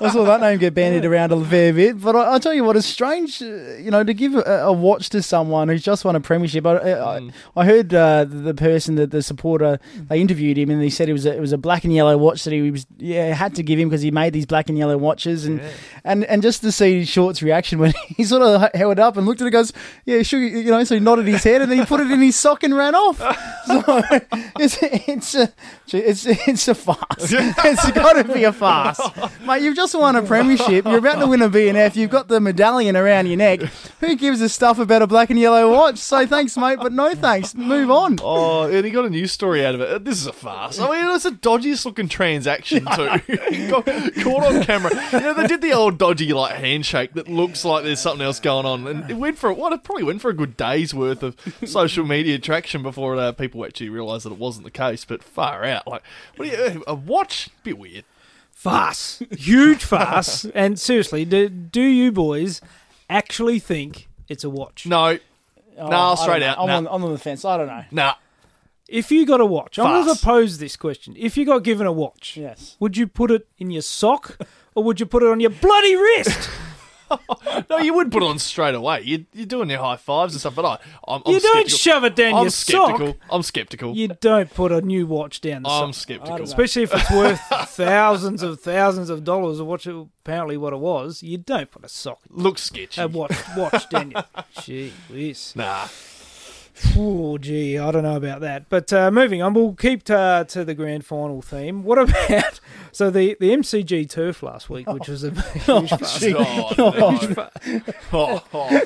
[SPEAKER 3] I saw that name get bandied around a fair bit. But I, I tell you what, it's strange, uh, you know, to give a, a watch to someone who's just won a premiership. I, I, I heard uh, the person that the supporter they interviewed him, and he said it was a, it was a black and yellow watch that he was yeah had to give him because he made these black and yellow watches, and and and just to see Short's reaction when he sort of held up and looked at it, goes yeah sure you know, so he nodded his head and then he put it in his sock and ran off. So it's it's a it's it's a farce. it's got to be a farce, mate. You've just won a premiership. You're about to win a BNF. You've got the medallion around your neck. Who gives a stuff about a black and yellow watch? So thanks, mate, but no thanks. Move on.
[SPEAKER 1] Oh, and he got a news story out of it. This is a farce. I mean, it's a dodgiest looking transaction too. Got caught on camera. You know, they did the old dodgy like handshake that looks like there's something else going on, and it went for what? It probably went for a good day's worth of social media traction before uh, people actually realised that it wasn't the case. But far out, like, what do you? A watch? Bit weird.
[SPEAKER 2] Farce, huge farce. and seriously, do, do you boys actually think it's a watch?
[SPEAKER 1] No,
[SPEAKER 3] Oh,
[SPEAKER 1] nah,
[SPEAKER 3] I
[SPEAKER 1] straight out.
[SPEAKER 3] I'm,
[SPEAKER 1] nah.
[SPEAKER 3] on, I'm on the fence. I don't know.
[SPEAKER 1] nah.
[SPEAKER 2] If you got a watch, I'm going to pose this question: If you got given a watch,
[SPEAKER 3] Yes.
[SPEAKER 2] would you put it in your sock or would you put it on your bloody wrist?
[SPEAKER 1] No, you would put it on straight away. You, you're doing your high fives and stuff, but I, I'm, I'm
[SPEAKER 2] you don't
[SPEAKER 1] skeptical.
[SPEAKER 2] shove it down
[SPEAKER 1] I'm
[SPEAKER 2] your
[SPEAKER 1] skeptical.
[SPEAKER 2] sock.
[SPEAKER 1] I'm skeptical.
[SPEAKER 2] You don't put a new watch down the
[SPEAKER 1] I'm
[SPEAKER 2] sock.
[SPEAKER 1] skeptical.
[SPEAKER 2] Especially if it's worth thousands of thousands of dollars, what apparently what it was. You don't put a sock,
[SPEAKER 1] Looks sketchy.
[SPEAKER 2] a watch, watch down your. Gee whiz.
[SPEAKER 1] nah.
[SPEAKER 2] Oh, gee, I don't know about that. But uh, moving on, we'll keep to, to the grand final theme. What about so the, the MCG turf last week, which was a huge fuss.
[SPEAKER 1] Oh. Oh, oh.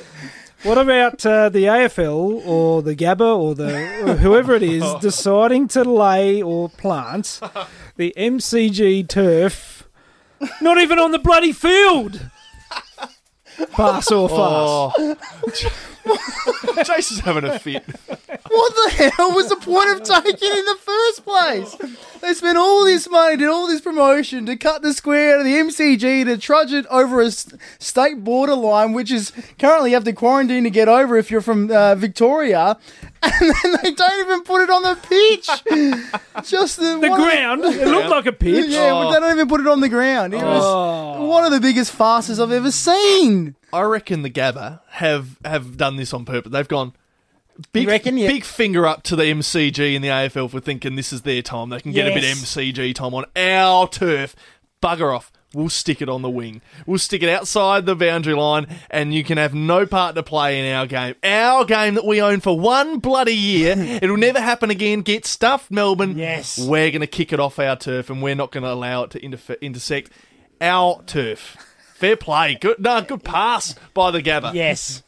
[SPEAKER 2] What about uh, the AFL or the Gabba or the or whoever it is deciding to lay or plant the MCG turf? Not even on the bloody field. Pass or fast?
[SPEAKER 1] Oh. Jason's having a fit.
[SPEAKER 3] What the hell was the point of taking in the first place? They spent all this money, did all this promotion to cut the square out of the MCG to trudge it over a state borderline, which is currently you have to quarantine to get over if you're from uh, Victoria, and then they don't even put it on the pitch. Just the,
[SPEAKER 2] The
[SPEAKER 3] one of
[SPEAKER 2] ground. It looked like a pitch.
[SPEAKER 3] yeah, but they don't oh. even put it on the ground. It was
[SPEAKER 2] Oh.
[SPEAKER 3] one of the biggest farces I've ever seen.
[SPEAKER 1] I reckon the Gabba have have done this on purpose. They've gone big,
[SPEAKER 3] reckon? Yeah.
[SPEAKER 1] big finger up to the MCG and the AFL for thinking this is their time. They can get a bit of MCG time on our turf. Bugger off. We'll stick it on the wing. We'll stick it outside the boundary line, and you can have no part to play in our game. Our game that we own for one bloody year. It'll never happen again. Get stuffed, Melbourne.
[SPEAKER 3] Yes.
[SPEAKER 1] We're going to kick it off our turf, and we're not going to allow it to intersect our turf. Fair play. Good, no, good pass by the Gabba.
[SPEAKER 3] Yes.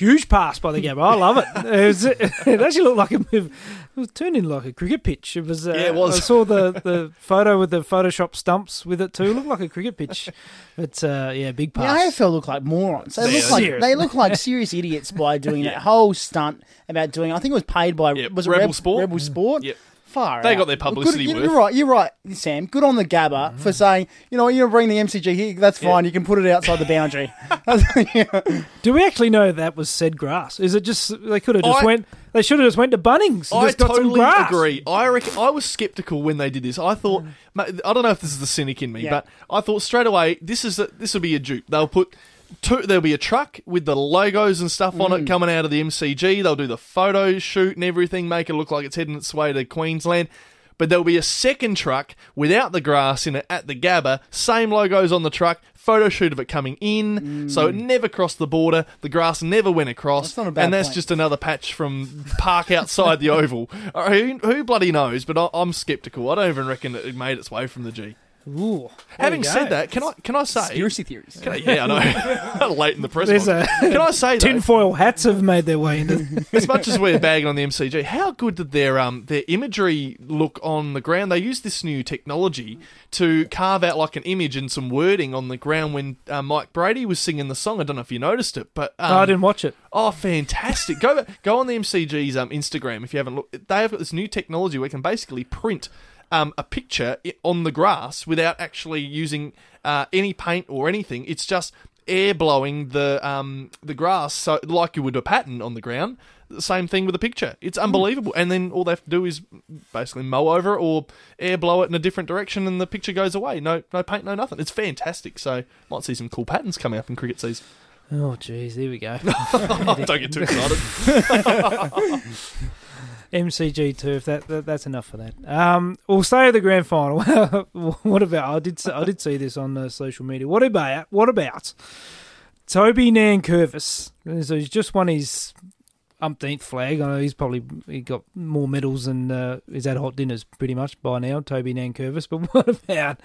[SPEAKER 2] Huge pass by the Gabba. I love it. It, was, it actually looked like a move. It was turned into like a cricket pitch. It was. Uh,
[SPEAKER 1] Yeah, it was.
[SPEAKER 2] I saw the, the photo with the Photoshop stumps with it too. It looked like a cricket pitch. But uh, yeah, big pass.
[SPEAKER 3] The
[SPEAKER 2] pass.
[SPEAKER 3] AFL look like morons. They
[SPEAKER 1] Yeah,
[SPEAKER 3] look like
[SPEAKER 2] seriously.
[SPEAKER 3] they look like serious idiots by doing that whole stunt about doing. I think it was paid by
[SPEAKER 1] Yep,
[SPEAKER 3] was it
[SPEAKER 1] Rebel
[SPEAKER 3] Reb-
[SPEAKER 1] Sport?
[SPEAKER 3] Rebel Sport.
[SPEAKER 1] Yep.
[SPEAKER 3] Far.
[SPEAKER 1] They
[SPEAKER 3] out.
[SPEAKER 1] got their
[SPEAKER 3] Well,
[SPEAKER 1] publicity
[SPEAKER 3] good,
[SPEAKER 1] worth.
[SPEAKER 3] You're right. You're right, Sam. Good on the Gabba mm-hmm. for saying, you know, you're bring the MCG here. That's fine. You can put it outside the boundary. Yeah.
[SPEAKER 2] Do we actually know that was said grass? Is it just they could have just
[SPEAKER 1] I-
[SPEAKER 2] went? They should have just went to Bunnings. and
[SPEAKER 1] I
[SPEAKER 2] just got some
[SPEAKER 1] totally
[SPEAKER 2] grass.
[SPEAKER 1] agree. I reckon I was skeptical when they did this. I thought mm. ma- I don't know if this is the cynic in me,
[SPEAKER 3] Yeah.
[SPEAKER 1] but I thought straight away this is a, this will be a dupe. They'll put two, there'll be a truck with the logos and stuff on it coming out of the MCG. They'll do the photo shoot and everything, make it look like it's heading its way to Queensland. But there'll be a second truck without the grass in it at the Gabba. Same logos on the truck. Photo shoot of it coming in, so it never crossed the border. The grass never went across,
[SPEAKER 3] That's not a bad
[SPEAKER 1] and that's
[SPEAKER 3] point.
[SPEAKER 1] just another patch from park outside the oval. Uh, Who, who bloody knows? But I, I'm skeptical. I don't even reckon it made its way from the G.
[SPEAKER 2] Ooh,
[SPEAKER 1] Having
[SPEAKER 2] you go.
[SPEAKER 1] said that, can I can I say?
[SPEAKER 3] Conspiracy theories.
[SPEAKER 1] Can I, yeah, I know. Late in the press.
[SPEAKER 2] There's
[SPEAKER 1] box.
[SPEAKER 2] a-
[SPEAKER 1] Can I say though,
[SPEAKER 2] tinfoil hats have made their way into.
[SPEAKER 1] as much as we're bagging on the MCG, how good did their um their imagery look on the ground? They used this new technology to carve out like an image and some wording on the ground when uh, Mike Brady was singing the song. I don't know if you noticed it, but um,
[SPEAKER 2] no, I didn't watch it.
[SPEAKER 1] Oh, fantastic! go go on the MCG's um, Instagram if you haven't looked. They have got this new technology where you can basically print um, a picture on the grass without actually using uh, any paint or anything. It's just air blowing the um, the grass, so like you would a pattern on the ground. the same thing with a picture. It's unbelievable. And then all they have to do is basically mow over it or air blow it in a different direction, and the picture goes away. No, no paint, no nothing. It's fantastic. So might see some cool patterns coming up in cricket season.
[SPEAKER 2] Oh, jeez, here we go.
[SPEAKER 1] Don't get too excited.
[SPEAKER 2] MCG turf. That, that that's enough for that. Um, we'll stay at the grand final. what about? I did I did see this on uh, social media. What about what about Toby Nankervis? So he's just won his umpteenth flag. I know he's probably he got more medals than uh, had hot dinners pretty much by now. Toby Nankervis. But what about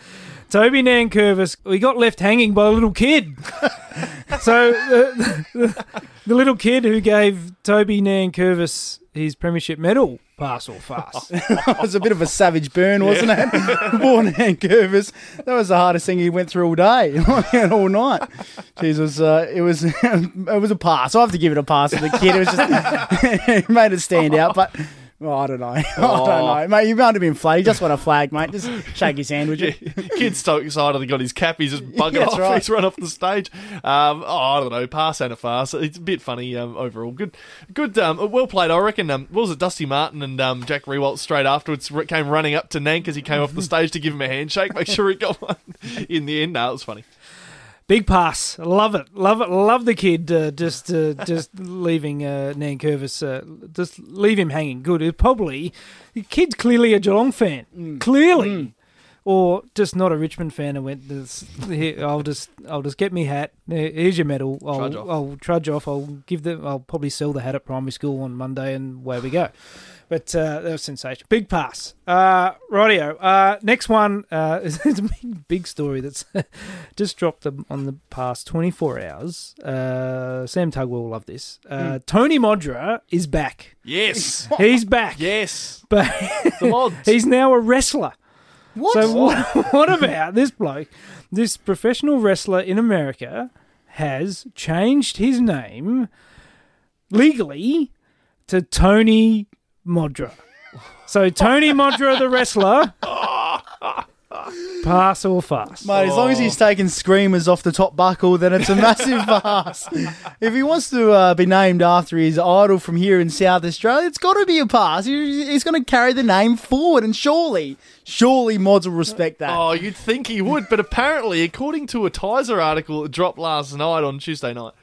[SPEAKER 2] Toby Nankervis? We got left hanging by a little kid. so the, the, little kid who gave Toby Nankervis his premiership medal pass or fast.
[SPEAKER 3] it was a bit of a savage burn, wasn't it? Born and Curvis. That was the hardest thing he went through all day and all night. Jesus, it was, uh, it was it was a pass. I have to give it a pass for the kid. It was just he made it stand out, but. Oh, I don't know. I don't know, mate. You might have been flat. You just want a flag, mate. Just shake his hand, would you?
[SPEAKER 1] Kid's so excited he got his cap. He's just bugging
[SPEAKER 3] That's
[SPEAKER 1] off.
[SPEAKER 3] right.
[SPEAKER 1] He's run off the stage. Um, oh, I don't know. Pass and a farce. It's a bit funny um, overall. Good, good. Um, well played. I reckon. Um, what was it? Dusty Martin and um, Jack Riewoldt straight afterwards came running up to Nank as he came off the stage to give him a handshake. Make sure he got one in the end. No, it was funny.
[SPEAKER 2] Big pass. Love it. Love it. Love the kid uh, just uh, just leaving uh, Nankervis. Uh, just leave him hanging. Good. It probably the kid's clearly a Geelong fan. Clearly. Or just not a Richmond fan and went. "This- Here, I'll just, I'll just get me hat. Here- Here's your medal. I'll,
[SPEAKER 1] Trudge off.
[SPEAKER 2] I'll trudge off. I'll give them. I'll probably sell the hat at primary school on Monday, and away we go. But uh, that was sensational. Big pass. Uh, rightio. Uh, next one uh, is it's a big, big story that's just dropped on the past 24 hours. Uh, Sam Tugwell will love this. Uh, Tony Modra is back.
[SPEAKER 1] Yes.
[SPEAKER 2] He's back.
[SPEAKER 1] yes.
[SPEAKER 2] But
[SPEAKER 1] The mods.
[SPEAKER 2] he's now a wrestler.
[SPEAKER 3] What?
[SPEAKER 2] So what, what about this bloke? This professional wrestler in America has changed his name legally to Tony Modra. So Tony Modra, the wrestler, pass or fast.
[SPEAKER 3] Mate, as long as he's taking screamers off the top buckle, then it's a massive pass. If he wants to uh, be named after his idol from here in South Australia, it's got to be a pass. He- He's going to carry the name forward, and surely, surely mods will respect that.
[SPEAKER 1] Oh, you'd think he would, but apparently, according to a Tiser article that dropped last night on Tuesday night,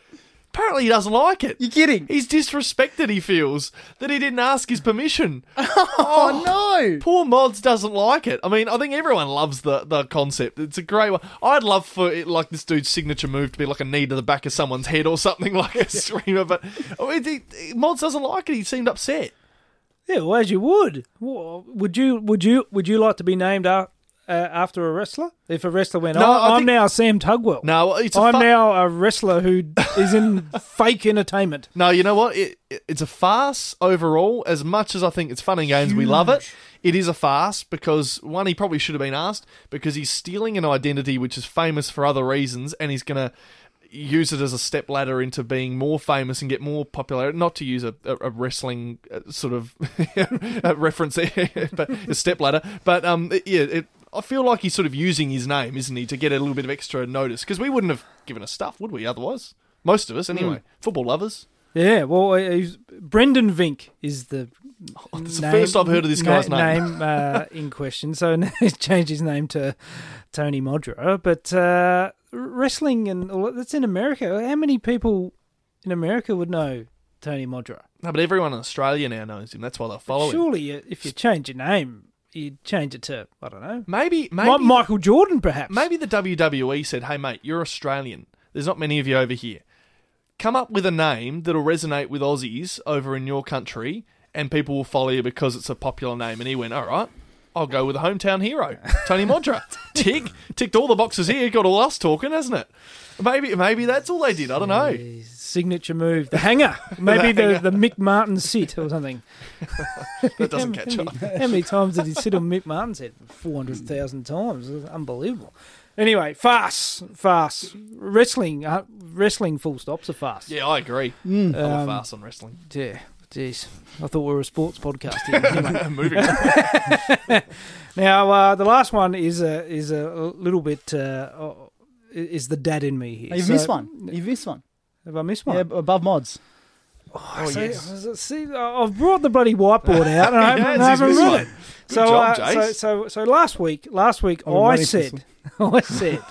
[SPEAKER 1] apparently he doesn't like it.
[SPEAKER 3] You're kidding?
[SPEAKER 1] He's disrespected, he feels, that he didn't ask his permission.
[SPEAKER 3] Oh, oh, no!
[SPEAKER 1] Poor Mods doesn't like it. I mean, I think everyone loves the, the concept. It's a great one. I'd love for it, like this dude's signature move to be like a knee to the back of someone's head or something like a screamer. But I mean, he- he- Mods doesn't like it. He seemed upset.
[SPEAKER 2] Yeah, well, as you would. Would you? Would you? Would you like to be named a- uh, after a wrestler? If a wrestler went,
[SPEAKER 1] No,
[SPEAKER 2] "Oh,
[SPEAKER 1] I
[SPEAKER 2] I'm
[SPEAKER 1] think-
[SPEAKER 2] now Sam Tugwell.
[SPEAKER 1] No, it's a
[SPEAKER 2] I'm
[SPEAKER 1] fu-
[SPEAKER 2] now a wrestler who is in fake entertainment.
[SPEAKER 1] No, you know what? It, it- it's a farce overall. As much as I think it's fun and games, we love it. It is a farce because one, he probably should have been asked because he's stealing an identity which is famous for other reasons, and he's going to use it as a step ladder into being more famous and get more popularity. Not to use a, a, a wrestling uh, sort of reference, there, but a step ladder. But um, yeah, it, I feel like he's sort of using his name, isn't he, to get a little bit of extra notice? Because we wouldn't have given us stuff, would we? Otherwise, most of us anyway. Football lovers.
[SPEAKER 2] Yeah, well, uh, he's, Brendan Vink is the.
[SPEAKER 1] It's the first I've heard of this guy's name.
[SPEAKER 2] uh, in question. So now he's changed his name to Tony Modra. But uh, wrestling and all that's in America. How many people in America would know Tony Modra?
[SPEAKER 1] No, but everyone in Australia now knows him. That's why they're following.
[SPEAKER 2] Surely, uh, if you change your name, you'd change it to I don't know,
[SPEAKER 1] Maybe, maybe,
[SPEAKER 2] Michael Jordan, perhaps.
[SPEAKER 1] maybe the WWE said, "Hey, mate, you're Australian. There's not many of you over here. Come up with a name that'll resonate with Aussies over in your country, and people will follow you because it's a popular name." And he went, "All right." I'll go with a hometown hero, Tony Modra. Tick, ticked all the boxes here. Got all us talking, hasn't it? Maybe, maybe that's all they did. I don't know.
[SPEAKER 2] Signature move, the hanger. Maybe the, the Mick Martin sit or something.
[SPEAKER 1] That doesn't catch on.
[SPEAKER 2] how many times did he sit on Mick Martin's head? 400,000 times. It was unbelievable. Anyway, farce. Farce. Wrestling. Uh, wrestling full stop's a farce.
[SPEAKER 1] Yeah, I agree. A
[SPEAKER 2] Um,
[SPEAKER 1] farce on wrestling.
[SPEAKER 2] Yeah. Jeez. I thought we were a sports podcast here. Anyway.
[SPEAKER 1] Moving on.
[SPEAKER 2] now, uh, the last one is a, is a little bit. Uh, uh, is the dad in me here?
[SPEAKER 3] You've
[SPEAKER 2] So-
[SPEAKER 3] missed one. You've missed one.
[SPEAKER 2] Have I missed one?
[SPEAKER 3] Yeah, above mods.
[SPEAKER 1] Oh,
[SPEAKER 2] see,
[SPEAKER 1] yes.
[SPEAKER 2] see, I've brought the bloody whiteboard out and I haven't,
[SPEAKER 1] Yes,
[SPEAKER 2] I haven't
[SPEAKER 1] missed
[SPEAKER 2] read
[SPEAKER 1] one.
[SPEAKER 2] it.
[SPEAKER 1] Good
[SPEAKER 2] so,
[SPEAKER 1] job,
[SPEAKER 2] uh, so,
[SPEAKER 1] Jace.
[SPEAKER 2] so, so last week, last week
[SPEAKER 3] been
[SPEAKER 2] I
[SPEAKER 3] waiting for this
[SPEAKER 2] said, I said,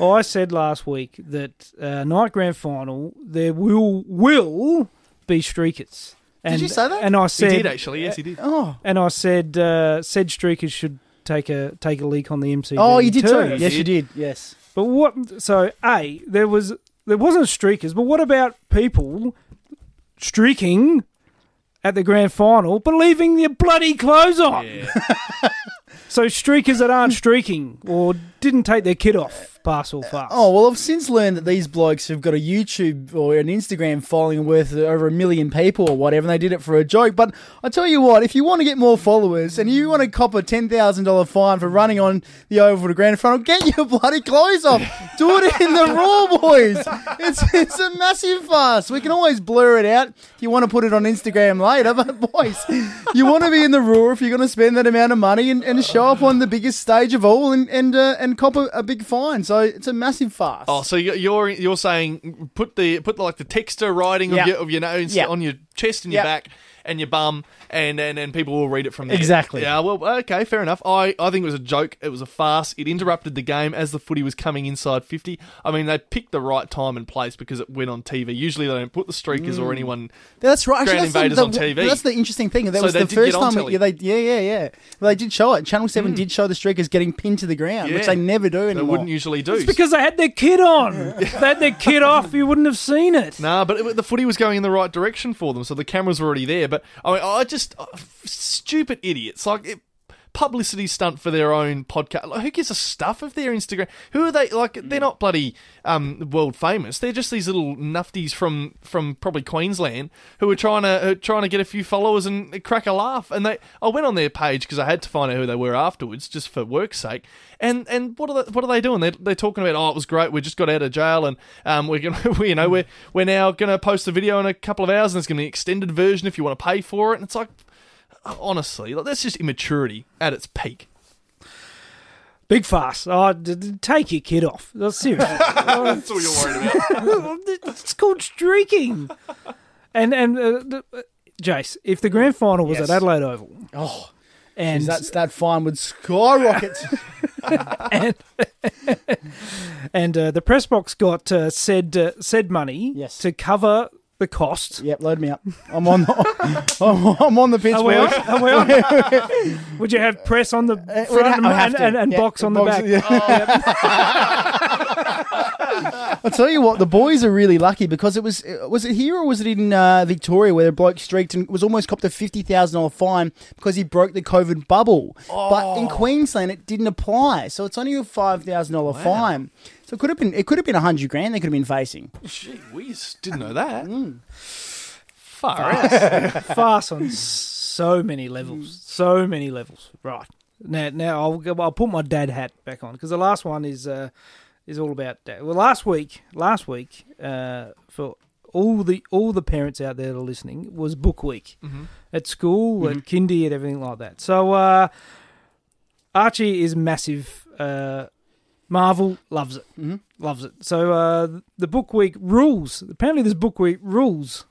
[SPEAKER 2] I said last week that uh, night grand final there will will be streakers. And,
[SPEAKER 3] you say that?
[SPEAKER 2] And I
[SPEAKER 1] He
[SPEAKER 2] said,
[SPEAKER 1] did actually. Yes, he did.
[SPEAKER 3] Oh,
[SPEAKER 2] and I said, uh, said streakers should take a take a leak on the MCG.
[SPEAKER 3] oh, you did too.
[SPEAKER 2] too.
[SPEAKER 3] Yes, you did. Yes.
[SPEAKER 2] But what? So a there was there wasn't streakers, but what about people streaking at the grand final, but leaving their bloody clothes on? so streakers that aren't streaking or didn't take their kit off, fast.
[SPEAKER 3] Oh well, I've since learned that these blokes have got a YouTube or an Instagram following worth over a million people or whatever, and they did it for a joke. But I tell you what, if you want to get more followers and you want to cop a ten thousand dollar fine for running on the oval to grand final, get your bloody clothes off. Do it in the raw, boys. It's it's a massive fuss. We can always blur it out if you want to put it on Instagram later. But boys, you want to be in the raw if you're going to spend that amount of money and, and show up on the biggest stage of all and and uh, and cop a, a big fine. So it's a massive fuss.
[SPEAKER 1] Oh, so you- you're you're saying put the put the, like the texture writing
[SPEAKER 3] Yeah.
[SPEAKER 1] of your of your nose
[SPEAKER 3] Yeah.
[SPEAKER 1] on your chest and your back and your bum, and, and and people will read it from there.
[SPEAKER 3] Exactly.
[SPEAKER 1] Yeah. Well, okay, fair enough. I I think it was a joke. It was a farce. It interrupted the game as the footy was coming inside fifty. I mean, they picked the right time and place because it went on TV. Usually they don't put the streakers or mm. anyone.
[SPEAKER 3] That's right.
[SPEAKER 1] Grand
[SPEAKER 3] Actually,
[SPEAKER 1] Invaders
[SPEAKER 3] that's the,
[SPEAKER 1] on TV.
[SPEAKER 3] That's the interesting thing. That
[SPEAKER 1] So
[SPEAKER 3] was
[SPEAKER 1] they
[SPEAKER 3] the
[SPEAKER 1] did
[SPEAKER 3] first
[SPEAKER 1] get on
[SPEAKER 3] time.
[SPEAKER 1] telly.
[SPEAKER 3] Yeah, they, yeah, yeah, yeah. Well, they did show it. Channel Seven mm. did show the streakers getting pinned to the ground, which they never do
[SPEAKER 1] They wouldn't usually do.
[SPEAKER 2] It's because they had their kit on. they had their kit off. You wouldn't have seen it.
[SPEAKER 1] Nah, but it, the footy was going in the right direction for them, so the cameras were already there. But I, mean, I just uh, stupid idiots. Like it, publicity stunt for their own podcast. Like, who gives a stuff of their Instagram? Who are they? Like they're not bloody um, world famous. They're just these little nufties from from probably Queensland who are trying to uh, trying to get a few followers and crack a laugh. And they, I went on their page because I had to find out who they were afterwards, just for work's sake. And and what are they, what are they doing? They're, they're talking about oh it was great. We just got out of jail and um we're gonna we, you know we're we're now gonna post a video in a couple of hours and it's gonna be an extended version if you want to pay for it. And it's like honestly, like, that's just immaturity at its peak.
[SPEAKER 2] Big fuss. Oh, d- d- take your kid off. That's serious.
[SPEAKER 1] That's all you're worried about.
[SPEAKER 2] it's called streaking. And and uh, the- uh, Jace, if the grand final was
[SPEAKER 3] Yes.
[SPEAKER 2] at Adelaide Oval,
[SPEAKER 3] Oh,
[SPEAKER 2] and
[SPEAKER 3] that's that fine would skyrocket.
[SPEAKER 2] and and uh, the press box got uh, said uh, said money
[SPEAKER 3] Yes.
[SPEAKER 2] to cover the cost.
[SPEAKER 3] yep, load me up. I'm on. The, I'm, I'm on the pitch.
[SPEAKER 2] Are we on? Are we on? Would you have press on the
[SPEAKER 3] Uh,
[SPEAKER 2] front
[SPEAKER 3] ha-
[SPEAKER 2] and, and, and,
[SPEAKER 3] Yeah,
[SPEAKER 2] box on the
[SPEAKER 3] box-
[SPEAKER 2] back?
[SPEAKER 3] yeah. I'll tell you what, the boys are really lucky because it was was it here or was it in uh, Victoria where the bloke streaked and was almost copped a fifty thousand dollar fine because he broke the COVID bubble. But
[SPEAKER 1] Oh.
[SPEAKER 3] in Queensland, it didn't apply, so it's only a five thousand dollar fine. So it could have been it could have been a hundred grand they could have been facing.
[SPEAKER 1] Gee whiz, didn't know that.
[SPEAKER 3] Mm.
[SPEAKER 1] Far out.
[SPEAKER 2] Fast on so many levels. So many levels. Right. Now, now I'll I'll put my dad hat back on because the last one is uh, is all about dad. Well, last week, last week, uh, for all the all the parents out there that are listening, was book week at school, at kindy, and everything like that. So uh, Archie is massive. Uh, Marvel loves it,
[SPEAKER 3] Mhm.
[SPEAKER 2] loves it. So uh, the book week rules. Apparently, there's book week rules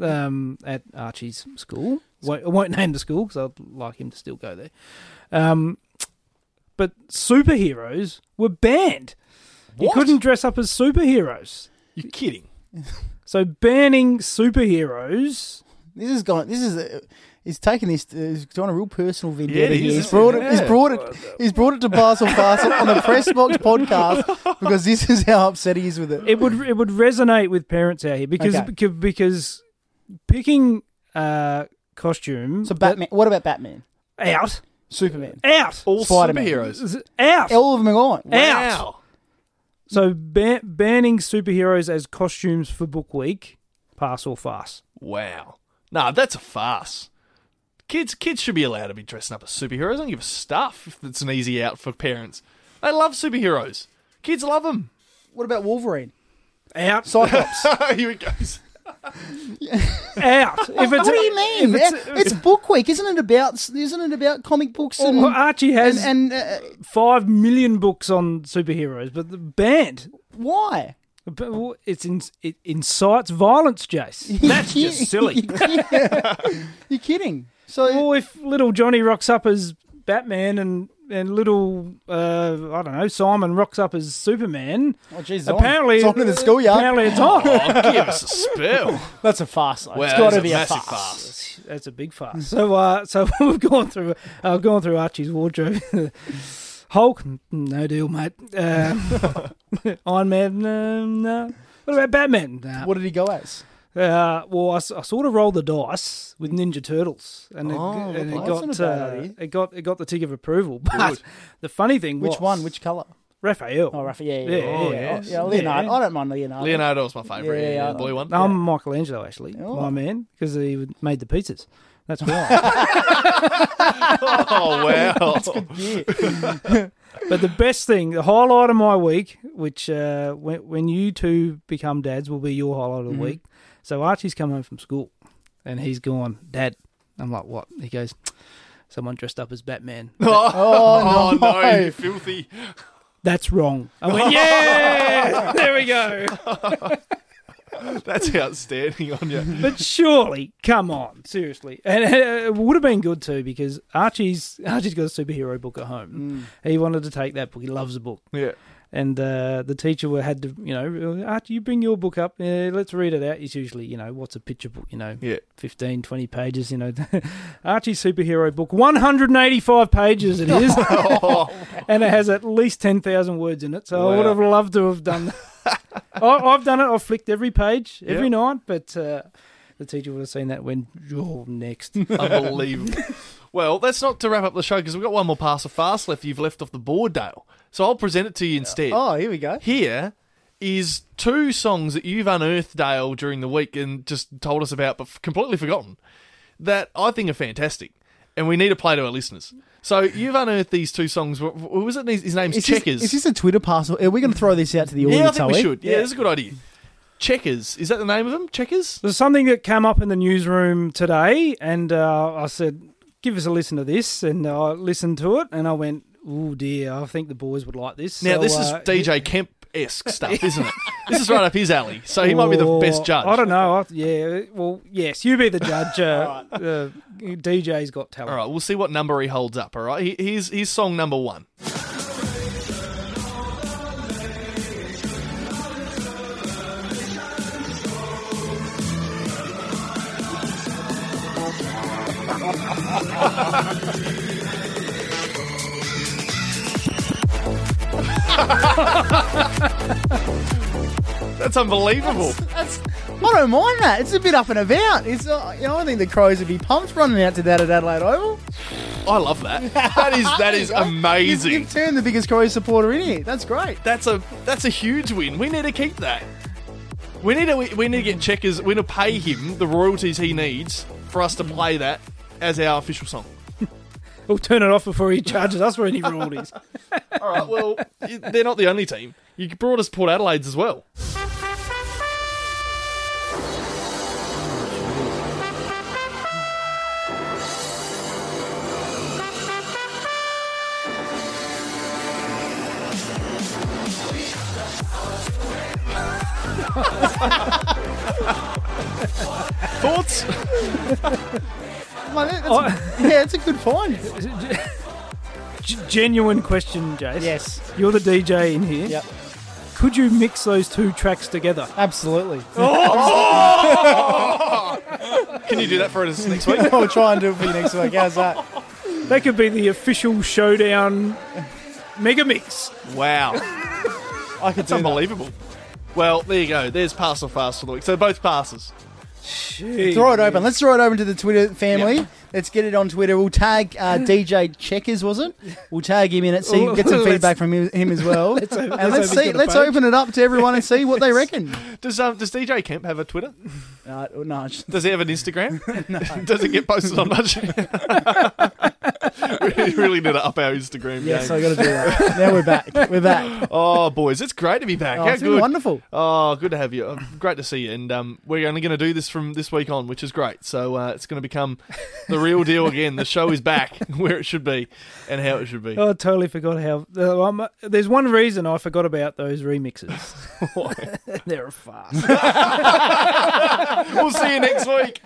[SPEAKER 2] um, at Archie's school. Won't, I won't name the school because I'd like him to still go there. Um, but superheroes were banned. You couldn't dress up as superheroes.
[SPEAKER 1] You're kidding.
[SPEAKER 2] So banning superheroes.
[SPEAKER 3] This is going. This is. He's taken this. Uh, he's doing a real personal vendetta
[SPEAKER 1] Yeah, it
[SPEAKER 3] here.
[SPEAKER 1] is,
[SPEAKER 3] He's brought it. He's
[SPEAKER 1] yeah.
[SPEAKER 3] brought it. He's brought it to Pass or Farce on the Pressbox podcast because this is how upset he is with it.
[SPEAKER 2] It would it would resonate with parents out here because
[SPEAKER 3] Okay.
[SPEAKER 2] beca- because picking uh, costume
[SPEAKER 3] So Batman. What about Batman?
[SPEAKER 2] out
[SPEAKER 3] Superman.
[SPEAKER 2] out
[SPEAKER 1] All
[SPEAKER 3] Spider-Man.
[SPEAKER 1] superheroes.
[SPEAKER 2] out.
[SPEAKER 3] All of them are gone.
[SPEAKER 1] Wow.
[SPEAKER 2] So ban- banning superheroes as costumes for book week, pass or farce.
[SPEAKER 1] Wow. Nah, that's a farce. Kids, kids should be allowed to be dressing up as superheroes. I don't give a stuff if it's an easy out for parents. They love superheroes. Kids love them.
[SPEAKER 3] What about Wolverine?
[SPEAKER 2] Out,
[SPEAKER 3] Cyclops.
[SPEAKER 1] Here it goes.
[SPEAKER 2] out. If it's
[SPEAKER 3] what do you mean?
[SPEAKER 2] if
[SPEAKER 3] It's, it's book week, isn't it? About isn't it about comic books and
[SPEAKER 2] well, Archie has
[SPEAKER 3] and uh,
[SPEAKER 2] five million books on superheroes, but the banned.
[SPEAKER 3] why?
[SPEAKER 2] It's in, it incites violence, Jace.
[SPEAKER 6] That's just silly.
[SPEAKER 3] You're kidding. So
[SPEAKER 2] Well, if little Johnny rocks up as Batman and and little uh, I don't know Simon rocks up as Superman,
[SPEAKER 3] oh, geez, it's on.
[SPEAKER 2] apparently
[SPEAKER 3] it's on in the schoolyard.
[SPEAKER 2] Apparently, it's on.
[SPEAKER 1] Oh, give us a spell.
[SPEAKER 3] That's a farce. Though.
[SPEAKER 1] Well,
[SPEAKER 3] it's got to be
[SPEAKER 1] a
[SPEAKER 3] a farce.
[SPEAKER 1] farce.
[SPEAKER 2] That's a big fuss. So, uh, so we've gone through. I've gone through Archie's wardrobe. Hulk, no deal, mate. Uh, Iron Man, uh, no. What about Batman? Nah.
[SPEAKER 3] What did he go as?
[SPEAKER 2] Uh, well, I sort of rolled the dice with Ninja Turtles, and it,
[SPEAKER 1] Oh,
[SPEAKER 2] and it got
[SPEAKER 3] That's not a bad
[SPEAKER 2] uh, it got it got the tick of approval. But
[SPEAKER 1] Good.
[SPEAKER 2] the funny thing
[SPEAKER 3] Which
[SPEAKER 2] was,
[SPEAKER 3] one? Which colour?
[SPEAKER 2] Raphael.
[SPEAKER 3] Oh, Raphael. Yeah, yeah,
[SPEAKER 2] Yeah,
[SPEAKER 3] yeah.
[SPEAKER 2] oh,
[SPEAKER 3] yeah,
[SPEAKER 1] yes.
[SPEAKER 3] yeah, Leonardo.
[SPEAKER 2] Yeah.
[SPEAKER 3] I don't mind Leonardo.
[SPEAKER 1] Leonardo's my favourite.
[SPEAKER 3] Yeah,
[SPEAKER 1] Yeah,
[SPEAKER 3] yeah,
[SPEAKER 1] the blue one.
[SPEAKER 2] No, I'm Michelangelo, actually,
[SPEAKER 3] Oh.
[SPEAKER 2] my man, because he made the pizzas. That's why.
[SPEAKER 1] Oh wow!
[SPEAKER 3] Yeah.
[SPEAKER 2] But the best thing, the highlight of my week, which uh, when, when you two become dads, will be your highlight of the
[SPEAKER 3] Mhm.
[SPEAKER 2] week. So Archie's come home from school, and he's gone, Dad. I'm like, what? He goes, someone dressed up as Batman.
[SPEAKER 3] Oh,
[SPEAKER 1] no,
[SPEAKER 3] no.
[SPEAKER 1] you filthy!
[SPEAKER 2] That's wrong. I went, yeah, there we go.
[SPEAKER 1] That's outstanding on you.
[SPEAKER 2] But surely, come on, seriously, and uh, it would have been good too because Archie's Archie's got a superhero book at home. He wanted to take that book. He loves the book.
[SPEAKER 1] Yeah.
[SPEAKER 2] And uh, the teacher had to, you know, Archie, you bring your book up. Uh, let's read it out. It's usually, you know, what's a picture book? You know,
[SPEAKER 1] Yeah.
[SPEAKER 2] 15, 20 pages. You know, Archie's superhero book, 185 pages it is, and it has at least 10,000 words in it. So I would have loved to have done that. I, I've done it. I've flicked every page every
[SPEAKER 1] Yep.
[SPEAKER 2] night, but uh, the teacher would have seen that when oh, next.
[SPEAKER 1] Unbelievable. well, that's not to wrap up the show because we've got one more pass of farce left you've left off the board, Dale. So I'll present it to you instead.
[SPEAKER 3] Oh, here we go.
[SPEAKER 1] Here is two songs that you've unearthed, Dale, during the week and just told us about, but completely forgotten, that I think are fantastic. And we need to play to our listeners. So you've unearthed these two songs. What what was it? His his name's
[SPEAKER 3] Is this,
[SPEAKER 1] Checkers.
[SPEAKER 3] is this a Twitter parcel? Are we going to throw this out to the audience?
[SPEAKER 1] yeah, I think we
[SPEAKER 3] we
[SPEAKER 1] should. Yeah, this is a good idea. Checkers. Is that the name of them? Checkers?
[SPEAKER 2] There's something that came up in the newsroom today, and uh, I said, "Give us a listen to this." And I listened to it, and I went, "Oh dear, I think the boys would like this."
[SPEAKER 1] Now,
[SPEAKER 2] So,
[SPEAKER 1] this is
[SPEAKER 2] uh,
[SPEAKER 1] DJ Kemp esque stuff, isn't it? This is right up his alley. So he might be the best judge.
[SPEAKER 2] I don't know. I, yeah, well, yes, you be the judge. Uh, uh, DJ's got talent.
[SPEAKER 1] All right, we'll see what number he holds up. All right, He- here's here's song number one. That's unbelievable.
[SPEAKER 3] That's, I don't mind that. It's a bit up and about. It's, uh, you know, I think the Crows would be pumped running out to that at Adelaide Oval.
[SPEAKER 1] I love that. That is that is
[SPEAKER 3] There you go.
[SPEAKER 1] amazing.
[SPEAKER 3] You've, you've turned the biggest Crows supporter in here. That's great.
[SPEAKER 1] That's a that's a huge win. We need to keep that. We need to we, we need to get checkers. We need to pay him the royalties he needs for us to play that as our official song.
[SPEAKER 2] We'll turn it off before he charges us for any royalties.
[SPEAKER 1] All right. Well, they're not the only team. You brought us Port Adelaide's as well. Thoughts?
[SPEAKER 3] Well, that's- oh. yeah, it's a good find.
[SPEAKER 2] G- genuine question, Jace.
[SPEAKER 3] Yes.
[SPEAKER 2] You're the DJ in here.
[SPEAKER 3] Yep.
[SPEAKER 2] Could you mix those two tracks together?
[SPEAKER 3] Absolutely. Oh!
[SPEAKER 1] Can you do that for us next week?
[SPEAKER 3] I'll try and do it for you next week. How's that?
[SPEAKER 2] That could be the official showdown mega mix.
[SPEAKER 1] Wow.
[SPEAKER 3] I could
[SPEAKER 1] It's
[SPEAKER 3] do that.
[SPEAKER 1] unbelievable. Well, there you go. There's pass or farce for the week. So both passes.
[SPEAKER 3] Throw it open. Let's throw it open to the Twitter family. Let's get it on Twitter. We'll tag uh, DJ Checkers, was it? We'll tag him in it. See, get some feedback from him, him as well.
[SPEAKER 2] Let's
[SPEAKER 3] and
[SPEAKER 2] let's
[SPEAKER 3] let's see. Let's
[SPEAKER 2] page.
[SPEAKER 3] open it up to everyone and see what they reckon.
[SPEAKER 1] Does um does DJ Kemp have a Twitter?
[SPEAKER 3] Uh, no,
[SPEAKER 1] Does he have an Instagram? Does it get posted on much? we really need to up our Instagram
[SPEAKER 3] Yes,
[SPEAKER 1] game.
[SPEAKER 3] I got to do that. now we're back. We're back.
[SPEAKER 1] Oh, boys, it's great to be back.
[SPEAKER 3] Oh,
[SPEAKER 1] How
[SPEAKER 3] it's
[SPEAKER 1] good.
[SPEAKER 3] wonderful.
[SPEAKER 1] Oh, good to have you. Uh, Great to see you. And um, we're only going to do this from this week on, which is great. So uh, it's going to become the real deal again. The show is back where it should be and how it should be.
[SPEAKER 2] Oh, I totally forgot how. Uh, um, there's one reason I forgot about those remixes. They're a farce.
[SPEAKER 1] we'll see you next week.